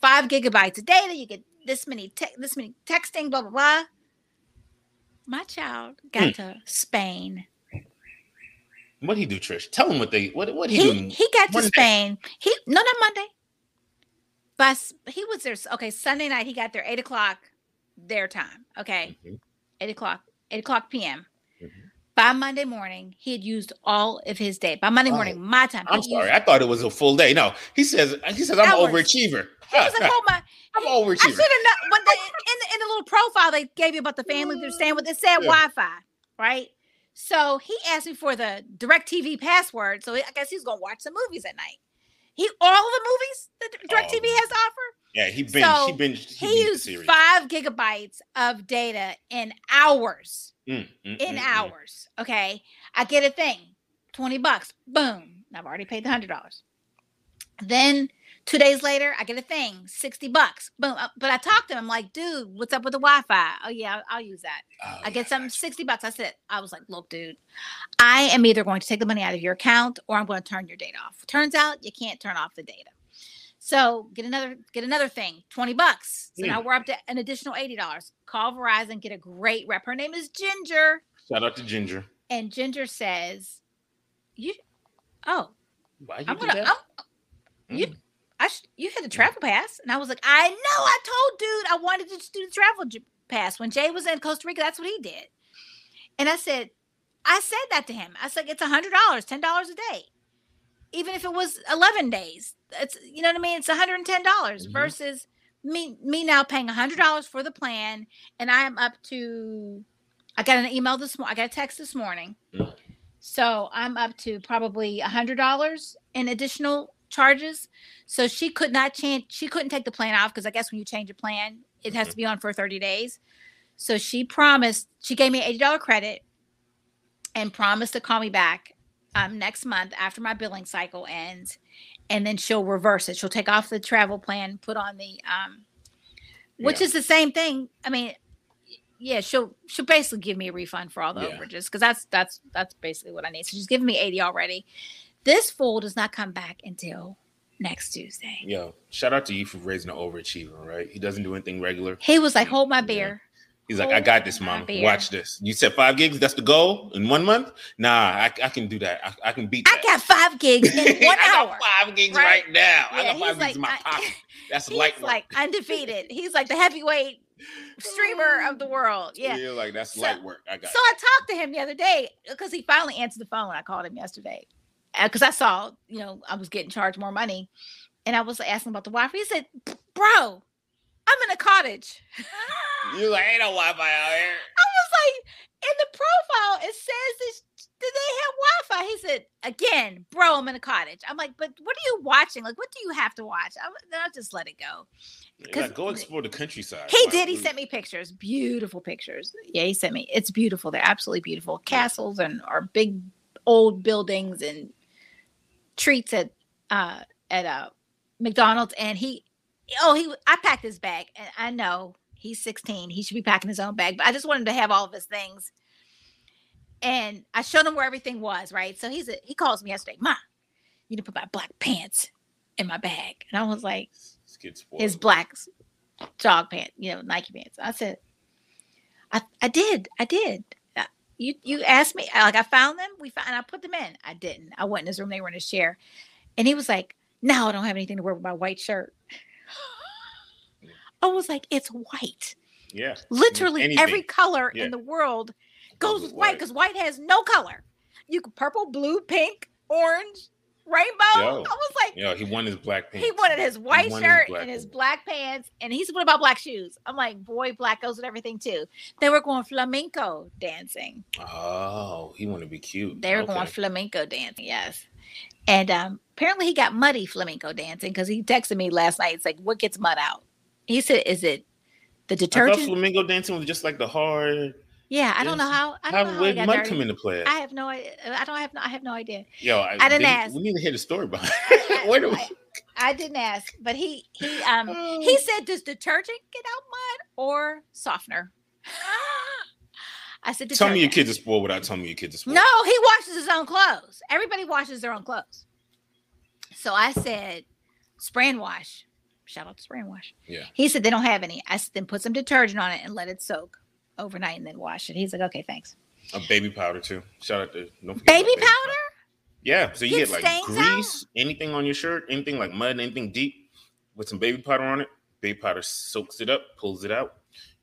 five gigabytes of data, you get this many te- this many texting, blah blah blah. My child got to Spain. What he do, Trish? Tell him what they what what he, He he got to Spain. He no not Monday. Bus he was there. Okay, Sunday night he got there eight o'clock their time. Okay, Mhm. eight o'clock, eight o'clock p.m. By Monday morning, he had used all of his day. By Monday Oh, morning, my time. I'm sorry. I thought it was a full day. No, he says he says I'm an Hours. overachiever. He was like, "Oh my!" I'm an I should overachiever. have known. When they, in the, in the little profile they gave you about the family they're staying with, it said Yeah. Wi-Fi, right? So he asked me for the DirecTV password. So I guess he's gonna watch some movies at night. He all the movies that DirecTV Oh. has to offer. Yeah, he binged. So, he binged. He binged used five gigabytes of data in hours. Mm, mm, In mm, mm. hours. Okay. I get a thing. 20 bucks. Boom. I've already paid the hundred dollars. Then Two days later, I get a thing, 60 bucks. Boom. Uh, But I talked to him, I'm like, dude, what's up with the Wi Fi? Oh, yeah, I'll, I'll use that. Oh, I yeah, get something gotcha. 60 bucks. I said, I was like, look, dude, I am either going to take the money out of your account or I'm going to turn your data off. Turns out you can't turn off the data. So get another get another thing, 20 bucks. So now Mm. we're up to an additional $80. Call Verizon, get a great rep. Her name is Ginger. Shout out to Ginger. And Ginger says, You oh, Why you I'm gonna that? I'm, you Mm. I sh- you had the travel pass, and I was like, I know. I told dude I wanted to do the travel j- pass when Jay was in Costa Rica. That's what he did, and I said, I said that to him. I said it's a hundred dollars, ten dollars a day, even if it was eleven days. It's you know what I mean. It's one hundred and ten dollars Mhm. versus me me now paying a hundred dollars for the plan, and I am up to. I got an email this morning. I got a text this morning. Mm. So I'm up to probably a hundred dollars in additional charges. So she could not change. She couldn't take the plan off because I guess when you change a plan, it has to be on for 30 days. So she promised. She gave me eighty dollar credit, and promised to call me back um, next month after my billing cycle ends, and then she'll reverse it. She'll take off the travel plan, put on the um, which Yeah. is the same thing. I mean, yeah, she'll she'll basically give me a refund for all the Yeah. overages because that's that's that's basically what I need. So she's giving me 80 already. This fool does not come back until next Tuesday. Yo, shout out to you for raising an overachiever, right? He doesn't do anything regular. He was like, "Hold my beer." He's like, I got this, mama. Watch this. You said five gigs. That's the goal in one month. Nah, I, I can do that. I, I can beat That. I got five gigs in one I hour. got five gigs right? right, now. I got five gigs like, in my pocket. That's light work. like undefeated. He's like the heavyweight streamer of the world. Yeah. like that's So- light work. I got. So I talked to him the other day because he finally answered the phone. I called him yesterday uh, because I saw, you know, I was getting charged more money, and I was asking about the Wi-Fi. He said, "Bro, I'm in a cottage." you. Like, ain't no Wi-Fi out here. I was like, in the profile, it says this. Did they have Wi-Fi? He said, again, bro, I'm in a cottage. I'm like, but what are you watching? Like, what do you have to watch? I, then I just let it go. 'Cause go explore the countryside. He Like, did. He sent me pictures, beautiful pictures. Yeah, he sent me. It's beautiful. They're absolutely beautiful. Castles and are big old buildings and treats at uh at uh McDonald's. And he, oh, he, I packed his bag, and I know he's 16. He should be packing his own bag, but I just wanted to have all of his things. And I showed him where everything was. Right. So he's a, he calls me yesterday, Ma, you need to put my black pants in my bag. And I was like his black jog pants, you know, Nike pants. I said, I, I did, I did. Uh, You you asked me, like I found them, we found, and I put them in. I didn't. I went in his room. They were in his chair, and he was like, "No, I don't have anything to wear with my white shirt." I was like, "It's white. yeah. Literally Anything. every color Yeah. in the world goes with white because white has no color. You could purple, blue, pink, orange, rainbow. Yo. I was like, Yo, he wanted his black pants. he wanted his white his shirt black and his black pants, and he's what about black shoes? I'm like, boy, black goes with everything too. They were going flamenco dancing. Oh, he wanted to be cute. They were Okay. going flamenco dancing, yes. And um, apparently he got muddy flamenco dancing because he texted me last night. It's like, what gets mud out? He said, is it the I thought detergent? flamingo dancing was just like the hard. yeah, I don't know how. I How don't know how where mud come into play? I have no idea. I don't have. No, I have no idea. Yo, I didn't they- ask. We need to hear the story behind. I- it. Where do I- I didn't ask, but he he um Oh. he said, "Does detergent get out mud or softener?" I said, Tell me your "Detergent." kids are spoiled without telling me your kids are spoiled. No, he washes his own clothes. Everybody washes their own clothes. So I said, spray and wash. Shout out to spray and wash. Yeah. He said they don't have any. I said, then put some detergent on it and let it soak overnight and then wash it. He's like, okay, thanks. A baby powder too. Shout out to don't forget Baby about powder? Yeah, so you Get get like stains out? grease, anything on your shirt, anything like mud, anything deep, with some baby powder on it. Baby powder soaks it up, pulls it out.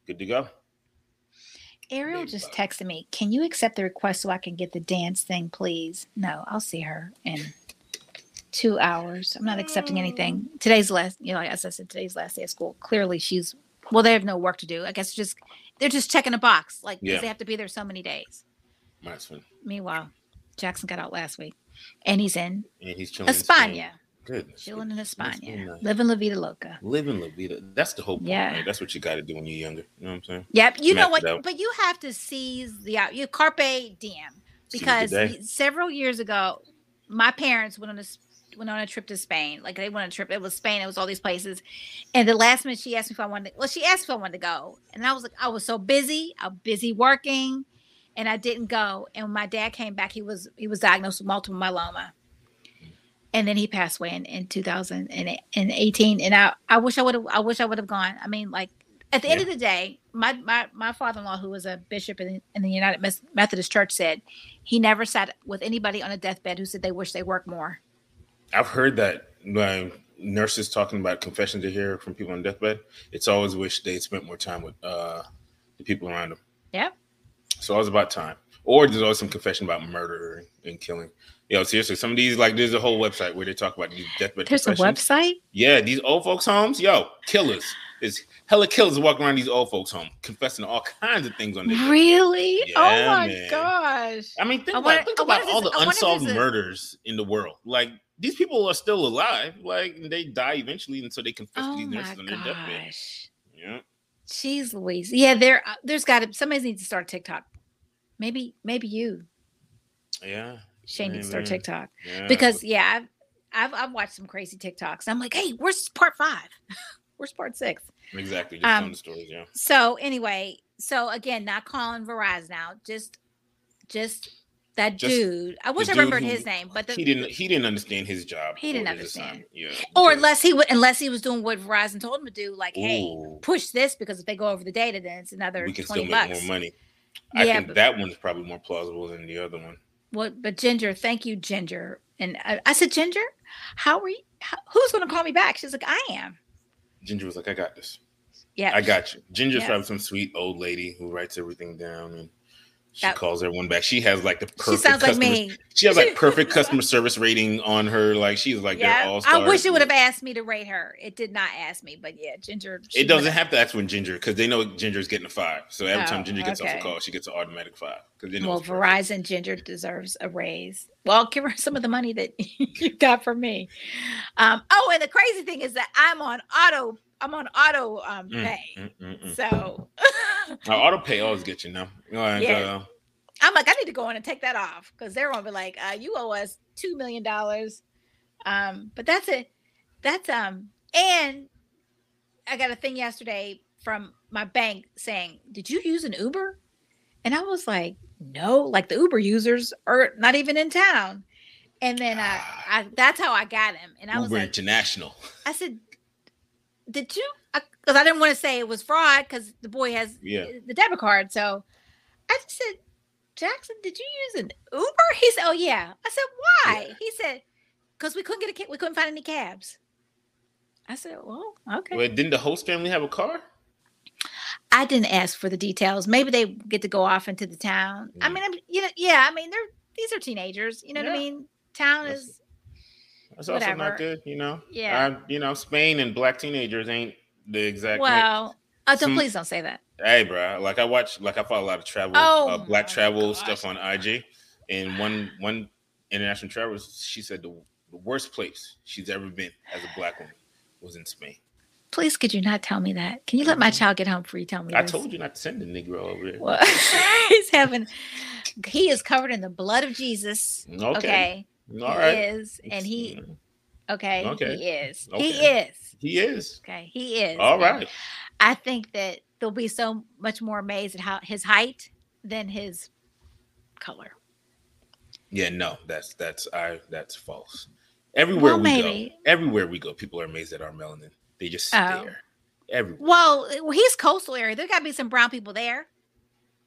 Good to go. Ariel Baby just powder. texted me. Can you accept the request so I can get the dance thing, please? No, I'll see her in two hours. I'm not accepting anything. Today's last, you know, as I said, today's last day of school. Clearly, she's well. They have no work to do. I guess just they're just checking a box, like Yeah. they have to be there so many days. Meanwhile, Jackson got out last week, and he's in And he's chilling. in Spain. España, Good. chilling in España, nice. living La Vida Loca. Living La Vida. That's the whole point. Yeah. right? That's what you got to do when you're younger. You know what I'm saying? Yep, you know what? But you have to seize the out. You carpe diem because several years ago, my parents went on this went on a trip to Spain. Like they went on a trip. It was Spain. It was all these places. And the last minute, she asked me if I wanted. To, well, she asked if I wanted to go, and I was like, I was so busy. I'm busy working, and I didn't go. And when my dad came back, he was he was diagnosed with multiple myeloma, and then he passed away in, in 2018. And I I wish I would have I wish I would have gone. I mean, like at the yeah. end of the day, my my, my father in law, who was a bishop in, in the United Methodist Church, said he never sat with anybody on a deathbed who said they wish they worked more. I've heard that when nurses talking about confessions they hear from people on deathbed. It's always wish they spent more time with uh, the people around them. Yeah. So it was about time. Or there's always some confession about murder and killing. Yo, seriously, some of these like there's a whole website where they talk about these deathbed. There's a website. Yeah, these old folks' homes. Yo, killers. It's hella killers walking around these old folks' home, confessing all kinds of things on there. Really? Yeah, oh my man. gosh! I mean, think I about, wanna, think about all the unsolved murders in the world. Like these people are still alive. Like they die eventually, and so they confess oh to these nurses on their deathbed. Yeah. Jeez Louise. Yeah, there uh, there's got to somebody needs to start TikTok. Maybe maybe you. Yeah. Shane needs to start TikTok. Yeah. Because yeah, I've, I've I've watched some crazy TikToks. I'm like, hey, where's part five? where's part six? Exactly. Just um, the stories, yeah. So anyway, so again, not calling Verizon now, just just that just dude. I wish I remembered who, his name, but the, he didn't. He didn't understand his job. He didn't understand. Yeah. Or unless he would, unless he was doing what Verizon told him to do, like, Ooh. hey, push this because if they go over the data, then it's another. We can still make bucks. more money. I yeah, think but, that one's probably more plausible than the other one. What? But Ginger, thank you, Ginger. And I, I said, Ginger, how are you? How, who's going to call me back? She's like, I am. Ginger was like, I got this. Yeah, I got you. Ginger's probably some sweet old lady who writes everything down and she that, calls everyone back. She has like the perfect. She sounds like me. She has like perfect customer service rating on her. Like she's like yeah. all I wish it would have asked me to rate her. It did not ask me, but yeah, Ginger. It doesn't have to ask when Ginger because they know Ginger's getting a five. So every oh, time Ginger gets okay. off the call, she gets an automatic five. Because they know. Well, Verizon Ginger deserves a raise. Well, give her some of the money that you got from me. Um, oh, and the crazy thing is that I'm on auto I'm on auto um, mm, pay. Mm, mm, mm, so auto pay always get you now. And, yeah. Uh, I'm like, I need to go in and take that off because they're gonna be like, uh, you owe us two million dollars. Um, but that's it. That's um, and I got a thing yesterday from my bank saying, Did you use an Uber? And I was like, No, like the Uber users are not even in town. And then I, I that's how I got him. And I Uber was like, International. I said, did you? Because I, I, didn't want to say it was fraud because the boy has yeah. the debit card. So I just said, Jackson, did you use an Uber? He said, Oh yeah. I said, Why? Yeah. He said, Because we couldn't get a cab. We couldn't find any cabs. I said, Well, okay. Well, didn't the host family have a car? I didn't ask for the details. Maybe they get to go off into the town. Mm. I mean, I'm, you know, yeah. I mean, they're these are teenagers. You know yeah. what I mean? Town That's, is that's also not good, you know. Yeah. you know, Spain and black teenagers ain't the exact. Well, uh, don't, please don't say that. Hey, bro. Like I watch, like I follow a lot of travel, oh, uh, black travel gosh. stuff on IG, and one one international traveler, she said the, the worst place she's ever been as a black woman was in Spain. Please, could you not tell me that? Can you let my mm-hmm. child get home free? tell me? I told you not to send the Negro over there. Well, he's having, he is covered in the blood of Jesus. Okay. okay? All he right. is, and he okay, okay. he is. Okay. He is. He is. Okay, he is. All right. I think that they'll be so much more amazed at how his height than his color. Yeah, no, that's that's I that's false. Everywhere well, we maybe. go, everywhere we go, people are amazed at our melanin. They just oh. stare. Oh. Everywhere. Well, he's coastal area. There got to be some brown people there.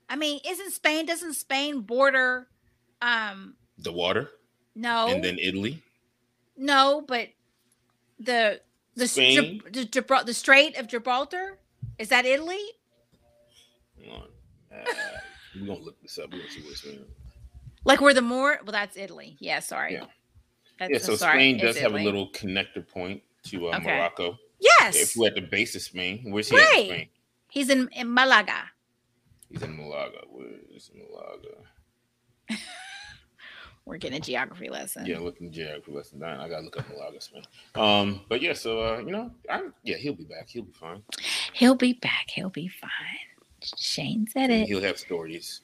I mean, isn't Spain? Doesn't Spain border um the water? No. And then Italy? No, but the the Spain? the, the Strait of Gibraltar is that Italy? Hold on. Uh, we're gonna look this up. We're gonna see what's Spain. Like where the more well, that's Italy. Yeah, sorry. Yeah. That's, yeah, so sorry, Spain does have a little connector point to uh, okay. Morocco. Yes. If we're at the base of Spain, where's he right. at in Spain? He's in, in Malaga. He's in Malaga. Where is Malaga? we're getting a geography lesson. Yeah, looking geography lesson. I gotta look up Malagas, man. Um, but yeah, so uh, you know, I yeah, he'll be back. He'll be fine. He'll be back. He'll be fine. Shane said it. He'll have stories.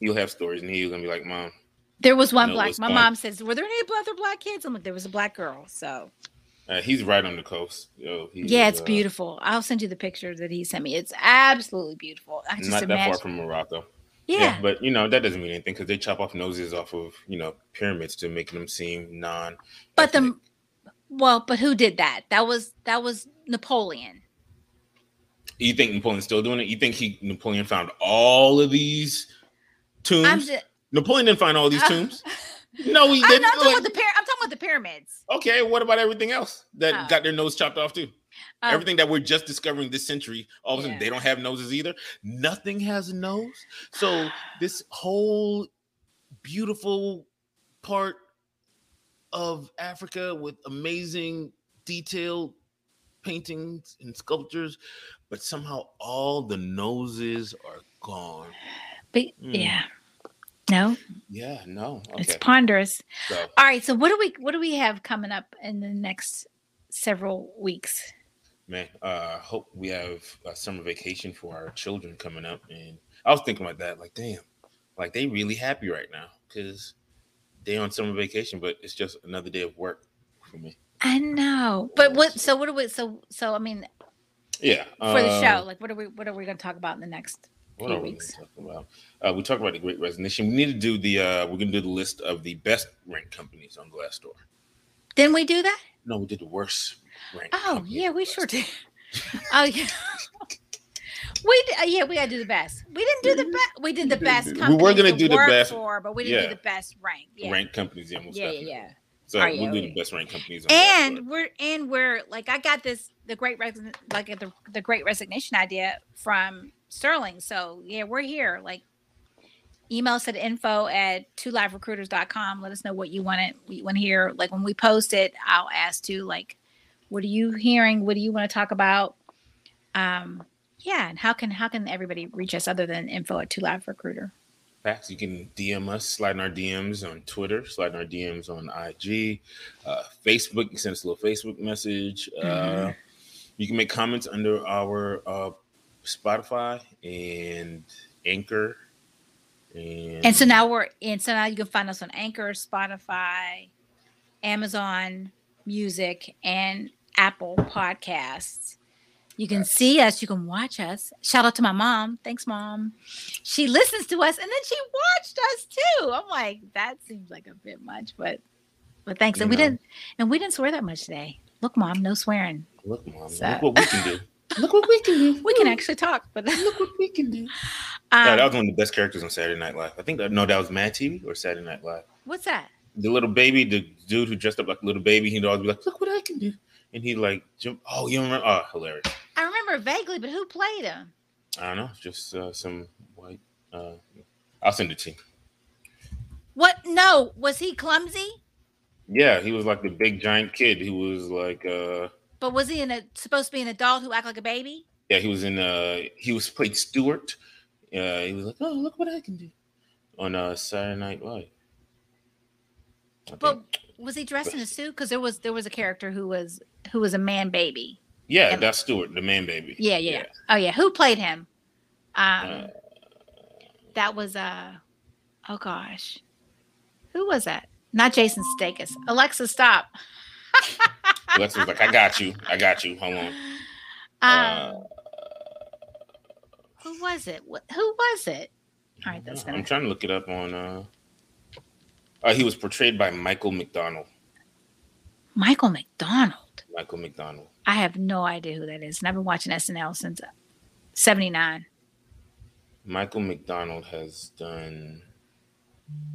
He'll have stories, and he's gonna be like, "Mom, There was one No, it black. My fun. mom says, "Were there any other black kids?" I'm like, "There was a black girl." So Uh, he's right on the coast. Yo, yeah, it's uh, beautiful. I'll send you the picture that he sent me. It's absolutely beautiful. I just Not that far from Morocco. Yeah. but you know that doesn't mean anything because they chop off noses off of you know pyramids to make them seem non. but the well, but who did that? That was that was Napoleon. you think Napoleon's still doing it? You think he Napoleon found all of these tombs? I'm just. Napoleon didn't find all these tombs. no, he I'm didn't. not talking Like- about the I'm talking about the pyramids. okay, what about everything else that Oh. got their nose chopped off too? Um, everything that we're just discovering this century, all of a sudden Yeah. they don't have noses either. Nothing has a nose. So this whole beautiful part of Africa with amazing detailed paintings and sculptures, but somehow all the noses are gone. But Mm. yeah, no, Yeah, no. it's ponderous. So All right, so what do we what do we have coming up in the next several weeks? Man, uh hope we have a summer vacation for our children coming up. And I was thinking about that, like, damn, like they really happy right now because they on summer vacation, but it's just another day of work for me. I know, but what? So what are we? So so I mean, Yeah. for the show, like what are we what are we going to talk about in the next? What few are we weeks. talking about? Uh, we talked about the Great Resignation. We need to do the. uh We're gonna do the list of the best ranked companies on Glassdoor. Didn't we do that? No, we did the worst ranked. Oh companies yeah, we sure did. oh yeah. We uh, yeah we gotta do the best. We didn't do the best. We did the best. we were gonna to do the best- for, but we didn't yeah. do the best rank. Yeah, Ranked companies, yeah, most yeah, yeah, definitely. yeah. So Oh, yeah, we'll do the best ranked companies and we're and we're like I got this the great resign like the the great resignation idea from Sterling. So yeah, we're here. Like email us at info at two live liverecruiters.com. Let us know what you want it we want to hear. Like when we post it, I'll ask to like, what are you hearing? What do you want to talk about? Um yeah, and how can how can everybody reach us other than info at two live recruiter? Facts. You can DM us, slide in our DMs on Twitter, slide in our DMs on IG, uh, Facebook. You can send us a little Facebook message. Uh, Mhm. you can make comments under our uh, Spotify and Anchor. And, And so now we're and so now you can find us on Anchor, Spotify, Amazon Music, and Apple Podcasts. You can see us, you can watch us. Shout out to my mom. Thanks, mom. She listens to us and then she watched us too. I'm like, that seems like a bit much, but but thanks. And we didn't and we didn't swear that much today. Look, mom, no swearing. look, mom, So- look what we can do. look what we can do. We can actually talk, but look what we can do. um, yeah, that was one of the best characters on Saturday Night Live. I think that no, that was Mad TV or Saturday Night Live. what's that? the little baby, the dude who dressed up like a little baby, he'd always be like, "Look what I can do," and he like jump. Oh, you remember? Oh, hilarious! I remember vaguely, but who played him? I don't know, just uh, some white. Uh, I'll send it to you. What? No, was he clumsy? Yeah, he was like the big giant kid. He was like, uh, But was he in a supposed to be an adult who act like a baby? yeah, he was in. Uh, he was played Stuart. Uh, he was like, "Oh, look what I can do," on uh, Saturday Night Live. I But think. was he dressed in a suit? Because there was there was a character who was who was a man baby. yeah, and- that's Stuart, the man baby. Yeah, yeah. Oh yeah, who played him? Um, Uh, that was uh, oh gosh, who was that? Not Jason Statham. Alexa, stop. Lex was like, "I got you, I got you. Hold on." Um, Uh, who was it? What, who was it? All right, that's I'm trying to look it up on. Uh, uh, he was portrayed by Michael McDonald. Michael McDonald. Michael McDonald. I have no idea who that is, and I've been watching SNL since '79. Michael McDonald has done.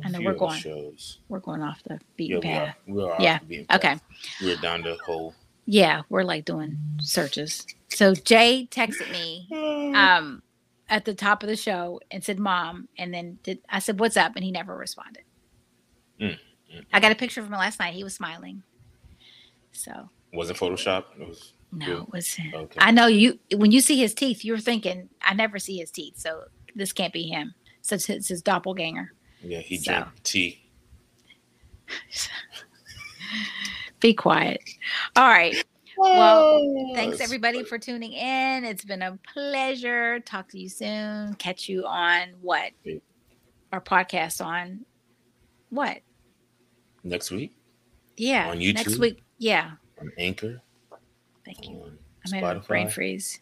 a I know few we're going. shows. We're going off the Yeah, beaten we are. path. We are. Yeah, off the beaten okay. path. We're down the hole. Yeah, we're like doing searches. So Jay texted me um at the top of the show and said mom and then did I said what's up and he never responded. Mm, mm. I got a picture of him last night. He was smiling. So Wasn't Photoshop. It was. no, Good. it was Okay. I know you when you see his teeth, you're thinking, I never see his teeth, so this can't be him. So it's, it's his doppelganger. Yeah, he So. drank tea. Be quiet. All right. Well, Thanks everybody for tuning in. It's been a pleasure. Talk to you soon. Catch you on what? Our podcast on What? Next week Yeah. On Next YouTube? week. Yeah. On Anchor, Thank you. on I'm in a brain Spotify. freeze.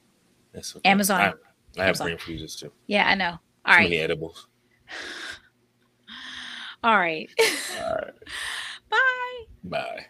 That's okay. Amazon. I, I have Amazon. brain freezes too. Yeah, I know. Too All right. many edibles. All right. All right. Bye. Bye.